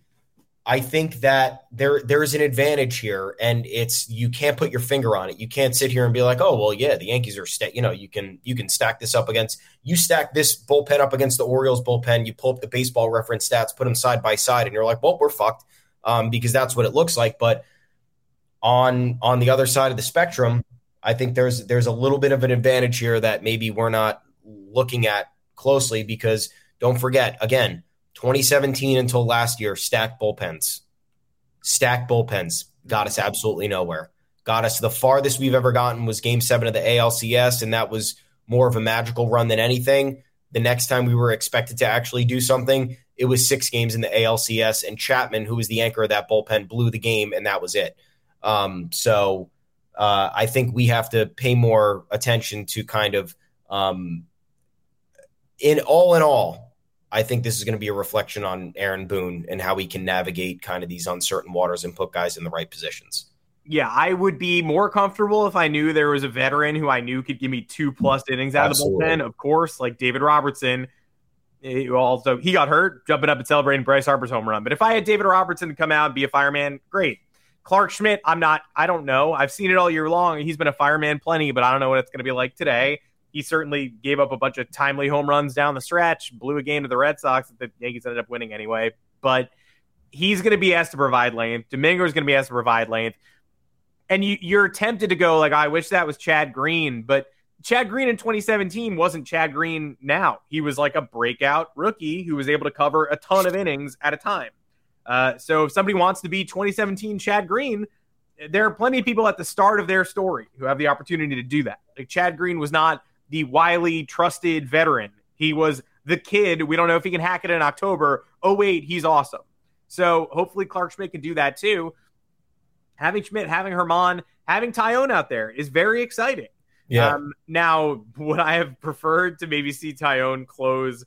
I think that there there is an advantage here, and it's you can't put your finger on it. You can't sit here and be like, oh well, yeah, the Yankees are you know you can you can stack this up against you stack this bullpen up against the Orioles bullpen. You pull up the baseball reference stats, put them side by side, and you're like, well, we're fucked um, because that's what it looks like. But on on the other side of the spectrum, I think there's there's a little bit of an advantage here that maybe we're not looking at closely because don't forget again 2017 until last year stacked bullpens stacked bullpens got us absolutely nowhere got us the farthest we've ever gotten was game seven of the ALCS, and that was more of a magical run than anything. The next time we were expected to actually do something, it was six games in the ALCS, and Chapman, who was the anchor of that bullpen, blew the game, and that was it. Um, so uh, I think we have to pay more attention to kind of, um, in all in all, I think this is going to be a reflection on Aaron Boone and how he can navigate kind of these uncertain waters and put guys in the right positions. Yeah, I would be more comfortable if I knew there was a veteran who I knew could give me two plus innings out Absolutely. of the bullpen. Of course, like David Robertson. Eh, he also he got hurt jumping up and celebrating Bryce Harper's home run. But if I had David Robertson to come out and be a fireman, great. Clarke Schmidt, I'm not. I don't know. I've seen it all year long. He's been a fireman plenty, but I don't know what it's going to be like today. He certainly gave up a bunch of timely home runs down the stretch, blew a game to the Red Sox that the Yankees ended up winning anyway. But he's going to be asked to provide length. Domingo is going to be asked to provide length. And you, you're tempted to go like, I wish that was Chad Green, but Chad Green in 2017 wasn't Chad Green now. He was like a breakout rookie who was able to cover a ton of innings at a time. Uh, so if somebody wants to be 2017 Chad Green, there are plenty of people at the start of their story who have the opportunity to do that. Like Chad Green was not the wily, trusted veteran. He was the kid. We don't know if he can hack it in October. Oh, wait, he's awesome. So hopefully Clarke Schmidt can do that too. Having Schmidt, having Germán, having Taillon out there is very exciting. Yeah. Um, now, would I have preferred to maybe see Taillon close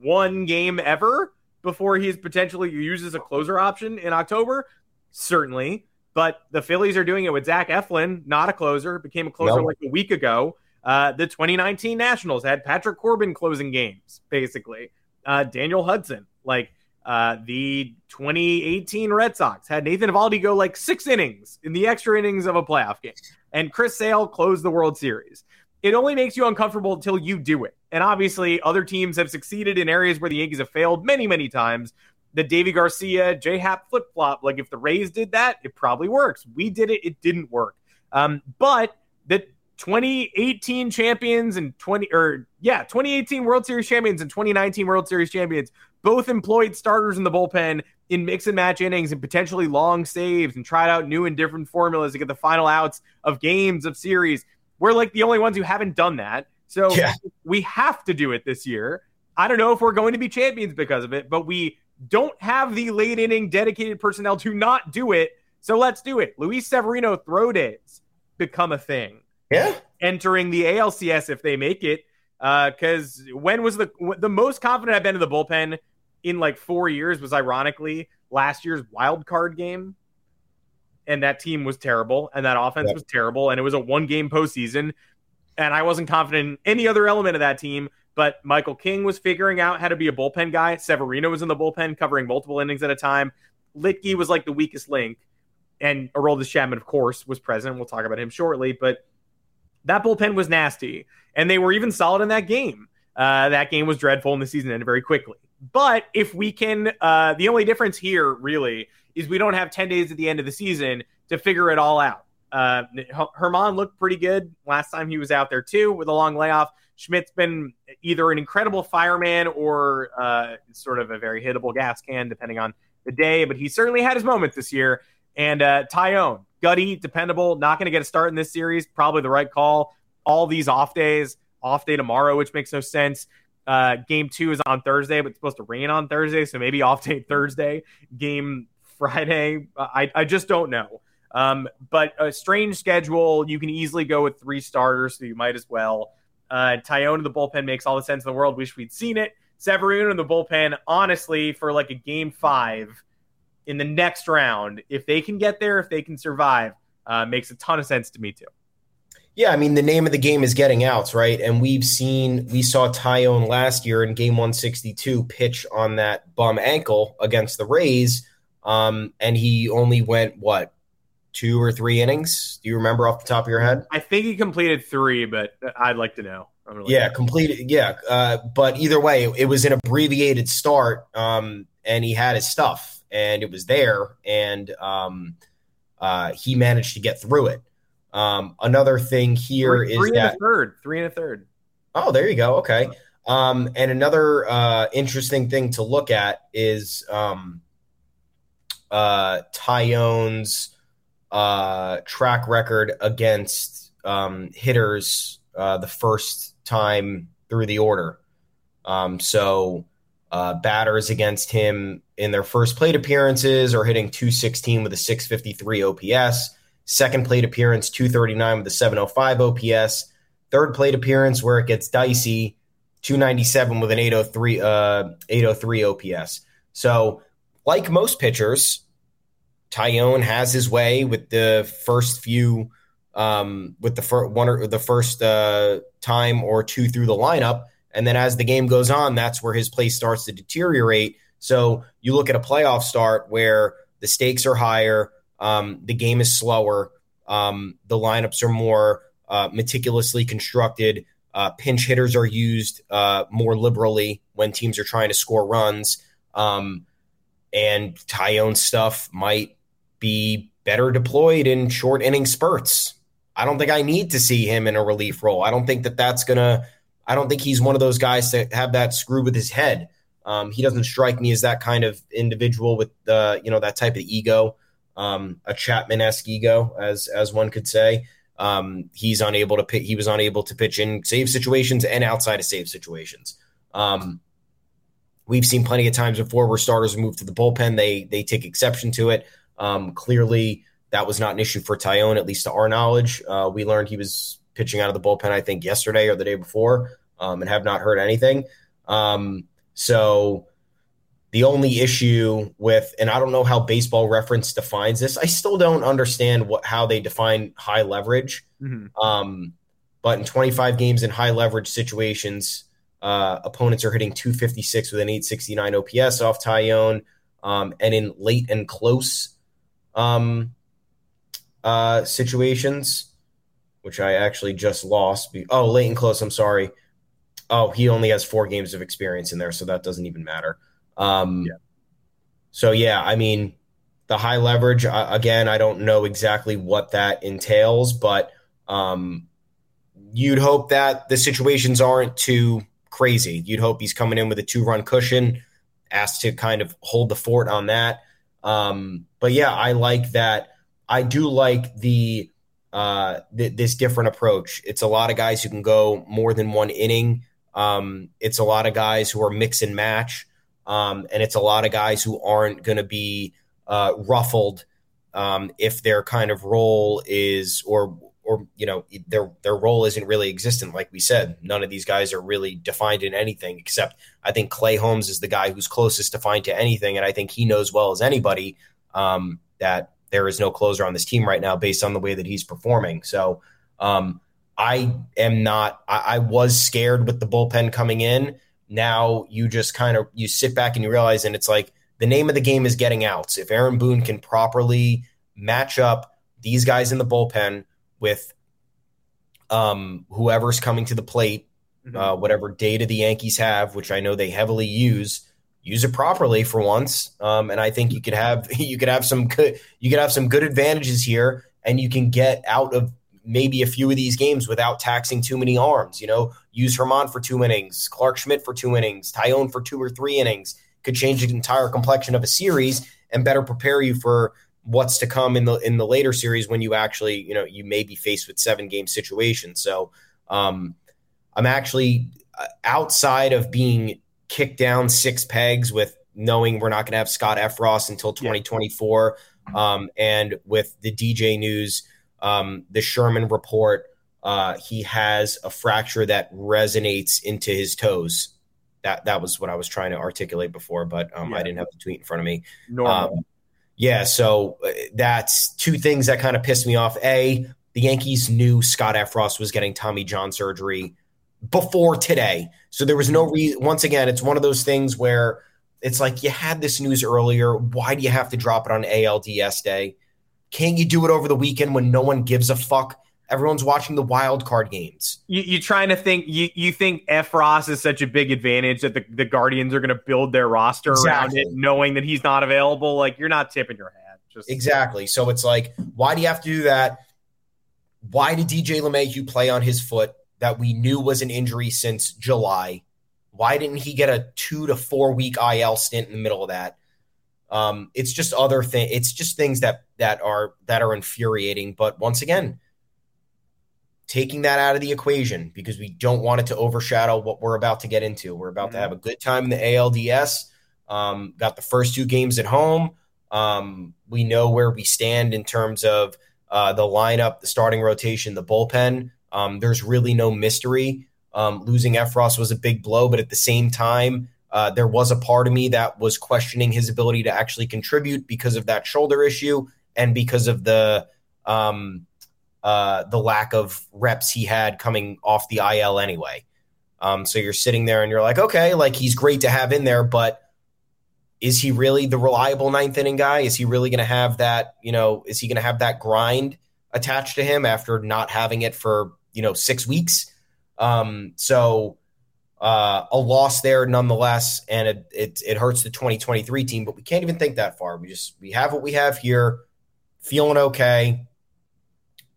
one game ever before he's potentially used as a closer option in October? Certainly. But the Phillies are doing it with Zach Eflin, not a closer, became a closer like a week ago. Uh, the 2019 Nationals had Patrick Corbin closing games, basically. Uh, Daniel Hudson, like uh, the 2018 Red Sox had Nathan Eovaldi go like six innings in the extra innings of a playoff game, and Chris Sale closed the World Series. It only makes you uncomfortable until you do it. And obviously, other teams have succeeded in areas where the Yankees have failed many, many times. The Deivi Garcia, J Happ flip flop, like if the Rays did that, it probably works. We did it, it didn't work. Um, but the 2018 champions and 20 or yeah, 2018 World Series champions and 2019 World Series champions both employed starters in the bullpen in mix and match innings and potentially long saves and tried out new and different formulas to get the final outs of games of series. We're like the only ones who haven't done that. So yeah. we have to do it this year. I don't know if we're going to be champions because of it, but we don't have the late inning dedicated personnel to not do it. So let's do it. Luis Severino throw days become a thing yeah. Entering the ALCS if they make it. Because uh, when was the the most confident I've been in the bullpen in like four years was ironically last year's wild card game, and that team was terrible, and that offense was terrible, and it was a one game postseason, and I wasn't confident in any other element of that team. But Michael King was figuring out how to be a bullpen guy. Severino was in the bullpen covering multiple innings at a time. Luetge was like the weakest link, and Aroldis Chapman, of course, was present. We'll talk about him shortly, but that bullpen was nasty, and they were even solid in that game. Uh, that game was dreadful, and the season ended very quickly. But if we can, uh, the only difference here really is we don't have 10 days at the end of the season to figure it all out. Uh, Germán looked pretty good last time he was out there too with a long layoff. Schmidt's been either an incredible fireman or uh, sort of a very hittable gas can, depending on the day. But he certainly had his moments this year. And uh, Taillon, gutty, dependable, not going to get a start in this series. Probably the right call. All these off days, off day tomorrow, which makes no sense. Uh, game two is on Thursday, but it's supposed to rain on Thursday, so maybe off day Thursday. Game Friday, I, I just don't know. Um, but a strange schedule. You can easily go with three starters, so you might as well. Uh, Taillon in the bullpen makes all the sense in the world. Wish we'd seen it. Severino in the bullpen, honestly, for like a game five in the next round, if they can get there, if they can survive, uh, makes a ton of sense to me too. Yeah, I mean the name of the game is getting outs, right? And we've seen we saw Taillon last year in Game 162 pitch on that bum ankle against the Rays, um, and he only went what two or three innings? Do you remember off the top of your head? I think he completed three, but I'd like to know. Really yeah, completed. Yeah, uh, but either way, it was an abbreviated start, um, and he had his stuff and it was there, and um, uh, he managed to get through it. Um, another thing here three, is three that third, three and a third. Oh, there you go. Okay. Um, and another uh, interesting thing to look at is um, uh, Taillon's uh, track record against um, hitters uh, the first time through the order. Um, so uh, batters against him in their first plate appearances are hitting 216 with a 653 OPS. Second plate appearance, 239 with a 705 OPS. Third plate appearance where it gets dicey, 297 with an 803 uh, 803 OPS. So, like most pitchers, Taillon has his way with the first few um, with the first one or the first uh, time or two through the lineup, and then as the game goes on, that's where his play starts to deteriorate. So you look at a playoff start where the stakes are higher, um, the game is slower, um, the lineups are more uh, meticulously constructed. Uh, pinch hitters are used uh, more liberally when teams are trying to score runs. Um, and Taillon stuff might be better deployed in short inning spurts. I don't think I need to see him in a relief role. I don't think that that's to, I don't think he's one of those guys to have that screw with his head. Um, he doesn't strike me as that kind of individual with the, you know, that type of ego, um, a Chapman esque ego, as as one could say. Um, he's unable to pitch, he was unable to pitch in save situations and outside of save situations. Um, we've seen plenty of times before where starters move to the bullpen. They they take exception to it. Um, clearly, that was not an issue for Taillon, at least to our knowledge. Uh, we learned he was pitching out of the bullpen, I think, yesterday or the day before, um, and have not heard anything. Um, so the only issue with, and I don't know how Baseball Reference defines this. I still don't understand what how they define high leverage. Mm-hmm. Um, but in 25 games in high leverage situations, uh, opponents are hitting 256 with an 869 OPS off Taillon. Um, and in late and close um, uh, situations, which I actually just lost. Be- oh, late and close. I'm sorry. Oh, he only has four games of experience in there, so that doesn't even matter. Um, yeah. So yeah, I mean, the high leverage uh, again. I don't know exactly what that entails, but um, you'd hope that the situations aren't too crazy. You'd hope he's coming in with a two run cushion, asked to kind of hold the fort on that. Um, but yeah, I like that. I do like the uh, th- this different approach. It's a lot of guys who can go more than one inning. Um, it's a lot of guys who are mix and match, um, and it's a lot of guys who aren't going to be uh, ruffled um, if their kind of role is or or you know their their role isn't really existent. Like we said, none of these guys are really defined in anything except I think Clay Holmes is the guy who's closest defined to anything, and I think he knows well as anybody um, that there is no closer on this team right now based on the way that he's performing. So um, I am not. I, I was scared with the bullpen coming in. Now you just kind of you sit back and you realize, and it's like the name of the game is getting outs. If Aaron Boone can properly match up these guys in the bullpen with um, whoever's coming to the plate, mm-hmm. uh, whatever data the Yankees have, which I know they heavily use, use it properly for once. Um, and I think you could have you could have some good you could have some good advantages here, and you can get out of maybe a few of these games without taxing too many arms. You know, use Germán for two innings, Clarke Schmidt for two innings, Taillon for two or three innings could change the entire complexion of a series and better prepare you for what's to come in the in the later series when you actually you know you may be faced with seven game situations so um i'm actually uh, outside of being kicked down six pegs with knowing we're not going to have scott effross until 2024 yeah. um and with the dj news um the sherman report uh he has a fracture that resonates into his toes that that was what i was trying to articulate before but um yeah. i didn't have the tweet in front of me Normal. Um, yeah, so uh, that's two things that kind of pissed me off. A, the Yankees knew Scott Effross was getting Tommy John surgery before today. So there was no reason. Once again, it's one of those things where it's like you had this news earlier. Why do you have to drop it on ALDS day? Can't you do it over the weekend when no one gives a fuck? Everyone's watching the wild card games. You, you trying to think you, you think Effross is such a big advantage that the, the Guardians are going to build their roster exactly. around it, knowing that he's not available. Like you're not tipping your hat. Just exactly. So it's like, why do you have to do that? Why did DJ LeMahieu play on his foot that we knew was an injury since July? Why didn't he get a two to four week IL stint in the middle of that? Um, it's just other thing. It's just things that that are that are infuriating. But once again, taking that out of the equation because we don't want it to overshadow what we're about to get into. We're about mm-hmm. to have a good time in the ALDS. Um, got the first two games at home. Um, we know where we stand in terms of uh, the lineup, the starting rotation, the bullpen. Um, there's really no mystery. Um, losing Effross was a big blow, but at the same time, uh, there was a part of me that was questioning his ability to actually contribute because of that shoulder issue and because of the um, uh, the lack of reps he had coming off the IL anyway. Um, so you're sitting there and you're like, okay, like he's great to have in there, but is he really the reliable ninth inning guy? Is he really going to have that? You know, is he going to have that grind attached to him after not having it for you know six weeks? Um, so uh, a loss there nonetheless, and it, it, it hurts the 2023 team. But we can't even think that far. We just we have what we have here, feeling okay.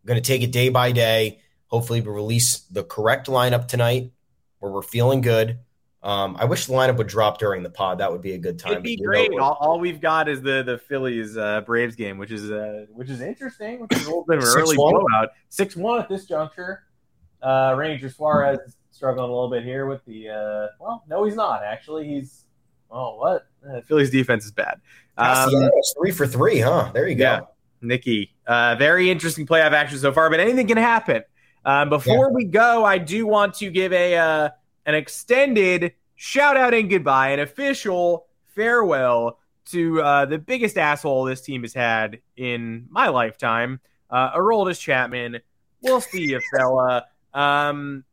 Going to take it day by day. Hopefully, we release the correct lineup tonight, where we're feeling good. Um, I wish the lineup would drop during the pod. That would be a good time. It'd be great. All, all, we've got is the the Phillies uh, Braves game, which is uh, which is interesting. Which is a little bit of an early blowout. Six one at this juncture. Uh, Ranger Suarez struggling a little bit here with the. Uh, well, no, he's not actually. He's oh what? Uh, Phillies defense is bad. Um, three for three, huh? There you go. Yeah. Nikki, uh, very interesting playoff action so far, but anything can happen. Um, before yeah. we go, I do want to give a uh, an extended shout out and goodbye, an official farewell to uh, the biggest asshole this team has had in my lifetime, uh, Aroldis Chapman. We'll see you, fella. Um,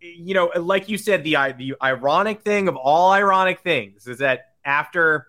you know, like you said, the the ironic thing of all ironic things is that after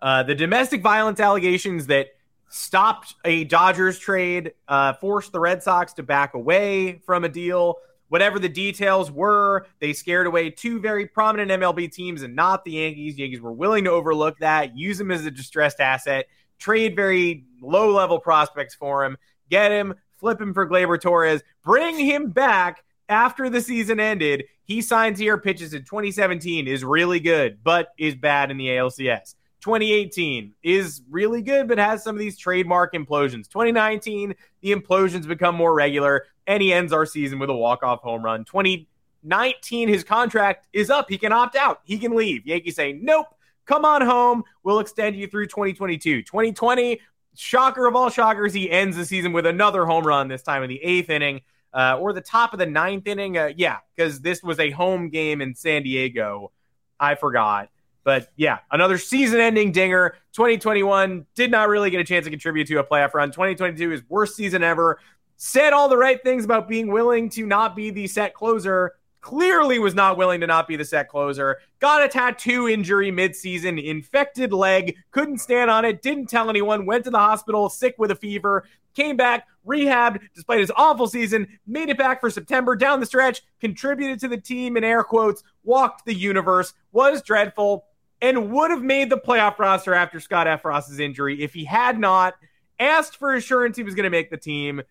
uh, the domestic violence allegations that stopped a Dodgers trade, uh, forced the Red Sox to back away from a deal whatever the details were, they scared away two very prominent MLB teams and not the Yankees. The Yankees were willing to overlook that, use him as a distressed asset, trade very low level prospects for him, get him, flip him for Gleyber Torres, bring him back after the season ended. He signs here, pitches in 2017, is really good, but is bad in the ALCS. 2018 is really good, but has some of these trademark implosions. 2019, the implosions become more regular, and he ends our season with a walk-off home run. 2019, his contract is up. He can opt out. He can leave. Yankees say, nope, come on home. We'll extend you through 2022. 2020, shocker of all shockers, he ends the season with another home run, this time in the eighth inning. Uh, or the top of the ninth inning. Uh, yeah, because this was a home game in San Diego. I forgot. But yeah, another season ending dinger. 2021 did not really get a chance to contribute to a playoff run. 2022 is worst season ever. Said all the right things about being willing to not be the set closer. Clearly was not willing to not be the set closer. Got a tattoo injury midseason, infected leg, couldn't stand on it, didn't tell anyone, went to the hospital sick with a fever, came back, rehabbed despite his awful season, made it back for September down the stretch, contributed to the team in air quotes, walked the universe, was dreadful, and would have made the playoff roster after Scott Effross's injury if he had not asked for assurance he was going to make the team,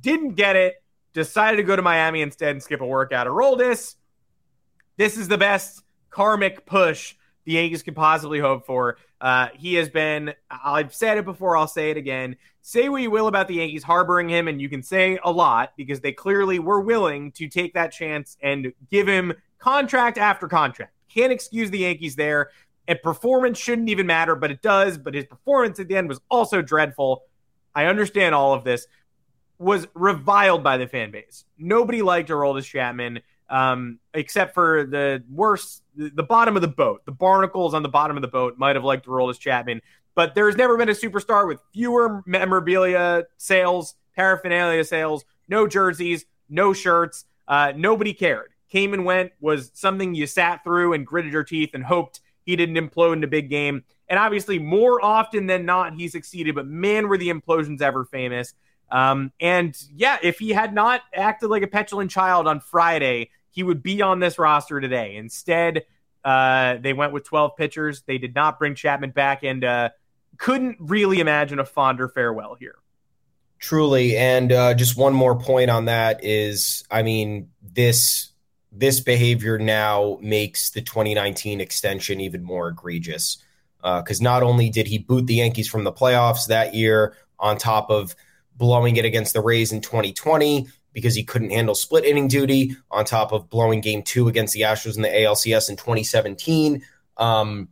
didn't get it, decided to go to Miami instead and skip a workout. Aroldis, this is the best karmic push the Yankees could possibly hope for. Uh, he has been, I've said it before, I'll say it again. Say what you will about the Yankees harboring him, and you can say a lot because they clearly were willing to take that chance and give him contract after contract. Can't excuse the Yankees there. And performance shouldn't even matter, but it does. But his performance at the end was also dreadful. I understand all of this. Was reviled by the fan base. Nobody liked Aroldis Chapman, um, except for the worst, the bottom of the boat. The barnacles on the bottom of the boat might have liked Aroldis Chapman, but there's never been a superstar with fewer memorabilia sales, paraphernalia sales, no jerseys, no shirts. Uh, nobody cared came and went was something you sat through and gritted your teeth and hoped he didn't implode in a big game. And obviously, more often than not, he succeeded. But man, were the implosions ever famous. Um, and yeah, if he had not acted like a petulant child on Friday, he would be on this roster today. Instead, uh, they went with 12 pitchers. They did not bring Chapman back and uh, couldn't really imagine a fonder farewell here. Truly. And uh, just one more point on that is I mean, this this behavior now makes the 2019 extension even more egregious. because uh, not only did he boot the Yankees from the playoffs that year, on top of blowing it against the Rays in 2020 because he couldn't handle split inning duty, on top of blowing game two against the Astros in the ALCS in 2017. Um,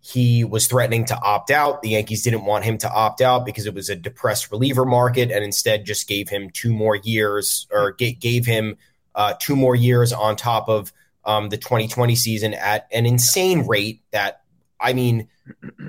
he was threatening to opt out. The Yankees didn't want him to opt out because it was a depressed reliever market and instead just gave him two more years or g- gave him uh, two more years on top of um, the 2020 season at an insane rate that, I mean,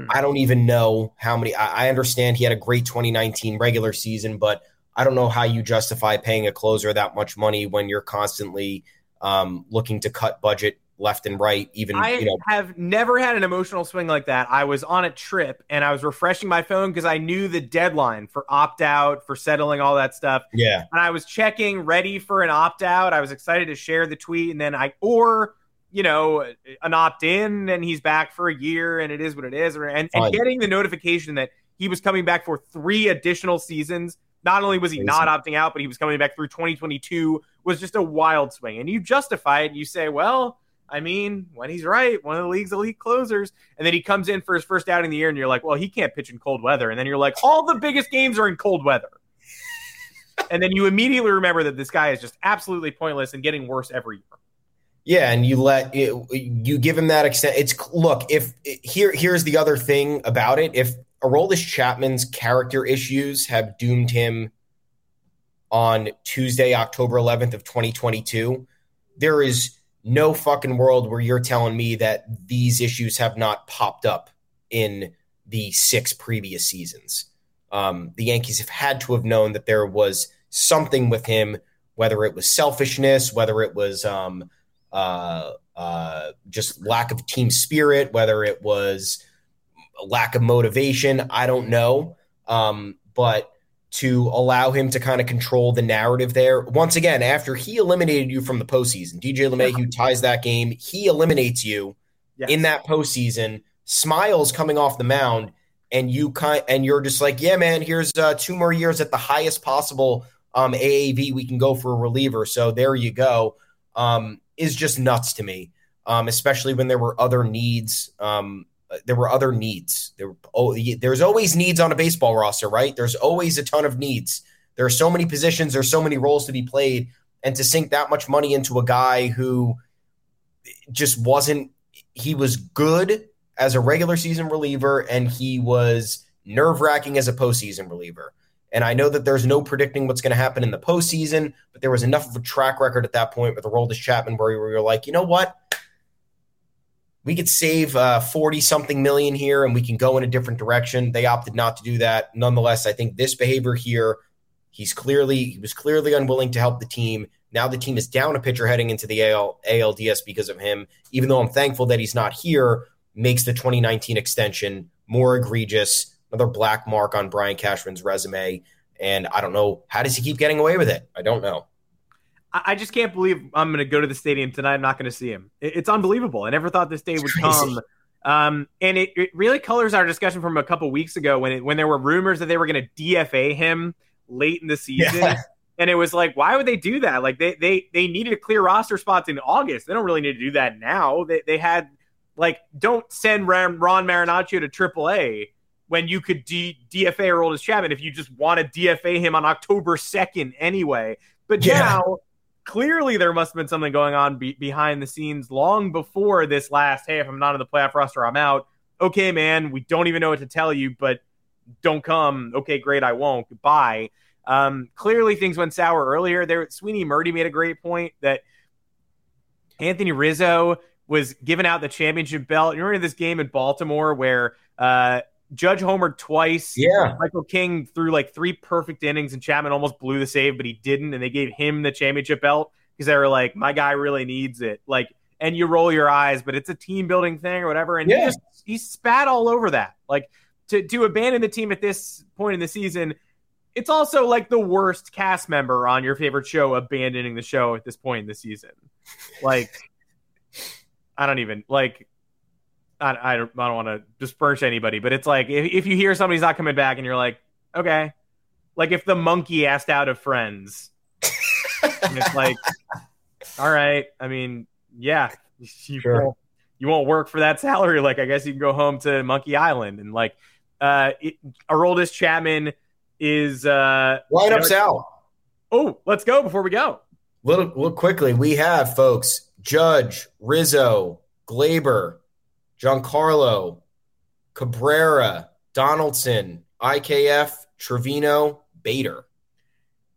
I don't even know how many. I, I understand he had a great 2019 regular season, but I don't know how you justify paying a closer that much money when you're constantly um, looking to cut budget left and right. Even I you know, have never had an emotional swing like that. I was on a trip and I was refreshing my phone because I knew the deadline for opt out, for settling all that stuff. Yeah, and I was checking, ready for an opt out. I was excited to share the tweet, and then I or you know an opt in, and he's back for a year, and it is what it is. And, and getting the notification that he was coming back for three additional seasons. Not only was he not opting out, but he was coming back through 2022 was just a wild swing. And you justify it. And you say, well, I mean, when he's right, one of the league's elite closers, and then he comes in for his first outing of the year, and you're like, well, he can't pitch in cold weather, and then you're like, all the biggest games are in cold weather, and then you immediately remember that this guy is just absolutely pointless and getting worse every year. Yeah, and you let it, you give him that extent. It's look if here here's the other thing about it. If Aroldis Chapman's character issues have doomed him on Tuesday, October 11th of 2022, there is no fucking world where you're telling me that these issues have not popped up in the six previous seasons. Um, the Yankees have had to have known that there was something with him, whether it was selfishness, whether it was um, uh, uh, just lack of team spirit, whether it was lack of motivation. I don't know. Um, but to allow him to kind of control the narrative there. Once again, after he eliminated you from the postseason, DJ LeMahieu ties that game. He eliminates you yes. in that postseason. Smiles coming off the mound, and you kind and you're just like, yeah, man. Here's uh, two more years at the highest possible um, AAV we can go for a reliever. So there you go. Um, is just nuts to me, um, especially when there were other needs um, uh, there were other needs. There, oh, there's always needs on a baseball roster, right? There's always a ton of needs. There are so many positions, there's so many roles to be played, and to sink that much money into a guy who just wasn't. He was good as a regular season reliever, and he was nerve wracking as a postseason reliever. And I know that there's no predicting what's going to happen in the postseason, but there was enough of a track record at that point with the Aroldis Chapman where you were like, you know what? we could save uh, 40 something million here and we can go in a different direction. They opted not to do that. Nonetheless, I think this behavior here, he's clearly, he was clearly unwilling to help the team. Now the team is down a pitcher heading into the AL, ALDS because of him. Even though I'm thankful that he's not here, makes the 2019 extension more egregious. Another black mark on Brian Cashman's resume. And I don't know, how does he keep getting away with it? I don't know. I just can't believe I'm going to go to the stadium tonight. I'm not going to see him. It's unbelievable. I never thought this day would come. Um, and it, it, really colors our discussion from a couple weeks ago when it, when there were rumors that they were going to DFA him late in the season. Yeah. And it was like, why would they do that? Like they they they needed a clear roster spots in August. They don't really need to do that now. They they had like don't send Ron, Ron Marinaccio to AAA when you could D, DFA Aroldis Chapman if you just want to DFA him on October second anyway. But yeah. now clearly there must have been something going on be- behind the scenes long before this last hey if i'm not in the playoff roster i'm out. Okay man we don't even know what to tell you but don't come. Okay great i won't. Goodbye. Um, clearly things went sour earlier. There Sweeny Murti made a great point that anthony rizzo was giving out the championship belt. You remember this game in baltimore where uh, Judge homered twice. Yeah. Michael King threw like three perfect innings and Chapman almost blew the save, but he didn't. And they gave him the championship belt because they were like, my guy really needs it. Like, and you roll your eyes, but it's a team building thing or whatever. And yeah. he just, he spat all over that. Like, to, to abandon the team at this point in the season, it's also like the worst cast member on your favorite show abandoning the show at this point in the season. Like, I don't even like I, I don't, I don't want to disperse anybody, but it's like if, if you hear somebody's not coming back and you're like, okay, like if the monkey asked out of Friends, it's like, all right. I mean, yeah, you sure. pull, you won't work for that salary. Like, I guess you can go home to Monkey Island and like, uh, it, Aroldis Chapman is uh, lineups out. Oh, let's go before we go. Little, little quickly, we have folks: Judge, Rizzo, Gleyber, Giancarlo, Cabrera, Donaldson, IKF, Trevino, Bader.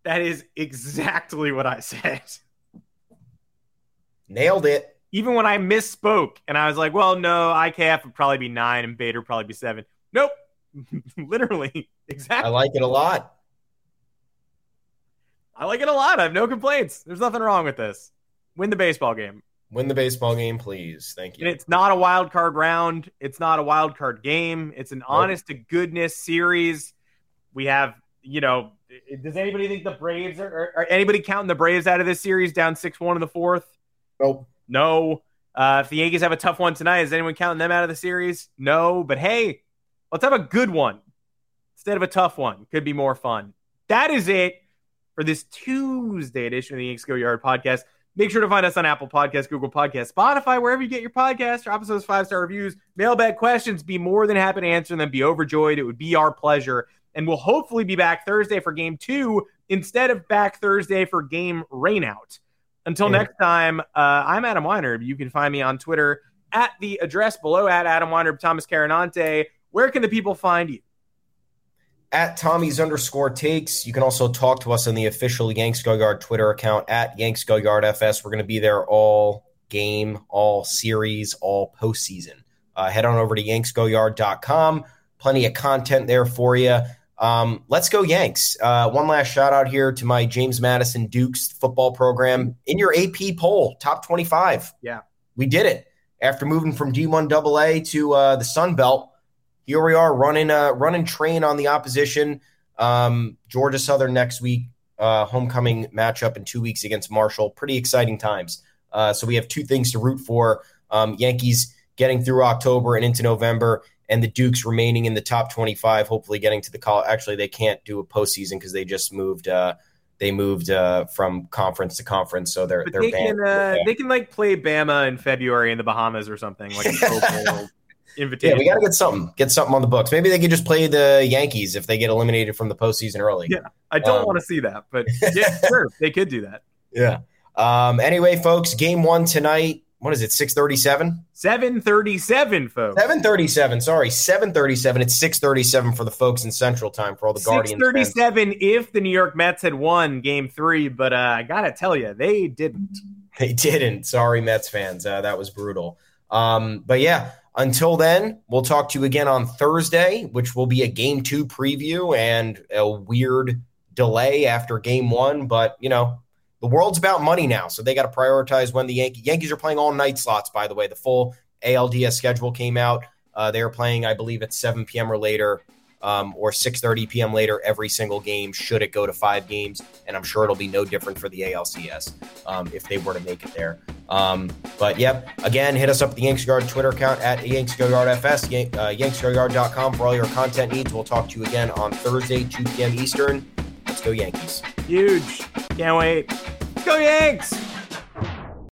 That is exactly what I said. Nailed it even when I misspoke and I was like, well, no, IKF would probably be nine and Bader would probably be seven. Nope. Literally. Exactly. I like it a lot. I like it a lot. I have no complaints. There's nothing wrong with this. Win the baseball game. Win the baseball game, please. Thank you. And it's not a wild card round. It's not a wild card game. It's an honest to goodness series. We have, you know, does anybody think the Braves are, are, are anybody counting the Braves out of this series down 6 1 in the fourth? Nope. No. Uh, if the Yankees have a tough one tonight, is anyone counting them out of the series? No. But hey, let's have a good one instead of a tough one. Could be more fun. That is it for this Tuesday edition of the Yanks Go Yard podcast. Make sure to find us on Apple Podcasts, Google Podcasts, Spotify, wherever you get your podcasts. Drop us those five star reviews, mailbag questions. Be more than happy to answer them. Be overjoyed. It would be our pleasure. And we'll hopefully be back Thursday for game two instead of back Thursday for game rainout. Until yeah. next time, uh, I'm Adam Weinrib. You can find me on Twitter at the address below at Adam Weinrib, Thomas Carannante. Where can the people find you? At Tommy's underscore takes. You can also talk to us on the official Yanks Go Yard Twitter account at Yanks Go Yard FS. We're going to be there all game, all series, all postseason. Uh, head on over to yanksgoyard.com. Plenty of content there for you. Um, let's go Yanks. Uh, one last shout out here to my James Madison Dukes football program in your AP poll, top 25. Yeah. We did it. After moving from D1 AA to uh, the Sun Belt, here we are running a running train on the opposition. Um, Georgia Southern next week, uh, homecoming matchup in two weeks against Marshall. Pretty exciting times. Uh, so we have two things to root for: um, Yankees getting through October and into November, and the Dukes remaining in the top 25, hopefully getting to the call. Actually, they can't do a postseason because they just moved. Uh, they moved uh, from conference to conference, so they're but they're they banned. Can, uh, they can like play Bama in February in the Bahamas or something like a invitation. Yeah, we got to get something, get something on the books. Maybe they could just play the Yankees if they get eliminated from the postseason early. Yeah, I don't um, want to see that, but yeah, sure, they could do that. Yeah. Um, anyway, folks, game one tonight what is it 637 737 folks 737 sorry 737 it's 637 for the folks in central time for all the guardians 637 if the new york mets had won game three but uh, i gotta tell you they didn't they didn't sorry mets fans uh, that was brutal um, but yeah until then we'll talk to you again on thursday which will be a game two preview and a weird delay after game one but you know the world's about money now, so they got to prioritize when the Yankee, Yankees are playing all night slots. By the way, the full ALDS schedule came out. Uh, they are playing, I believe, at 7 p.m. or later, um, or 6:30 p.m. later every single game. Should it go to five games, and I'm sure it'll be no different for the ALCS um, if they were to make it there. Um, but yep, again, hit us up at the Yanks Yard Twitter account at Yanks Yard FS, Yank, uh, for all your content needs. We'll talk to you again on Thursday, 2 p.m. Eastern. Let's go Yankees. Huge. Can't wait. Go Yanks!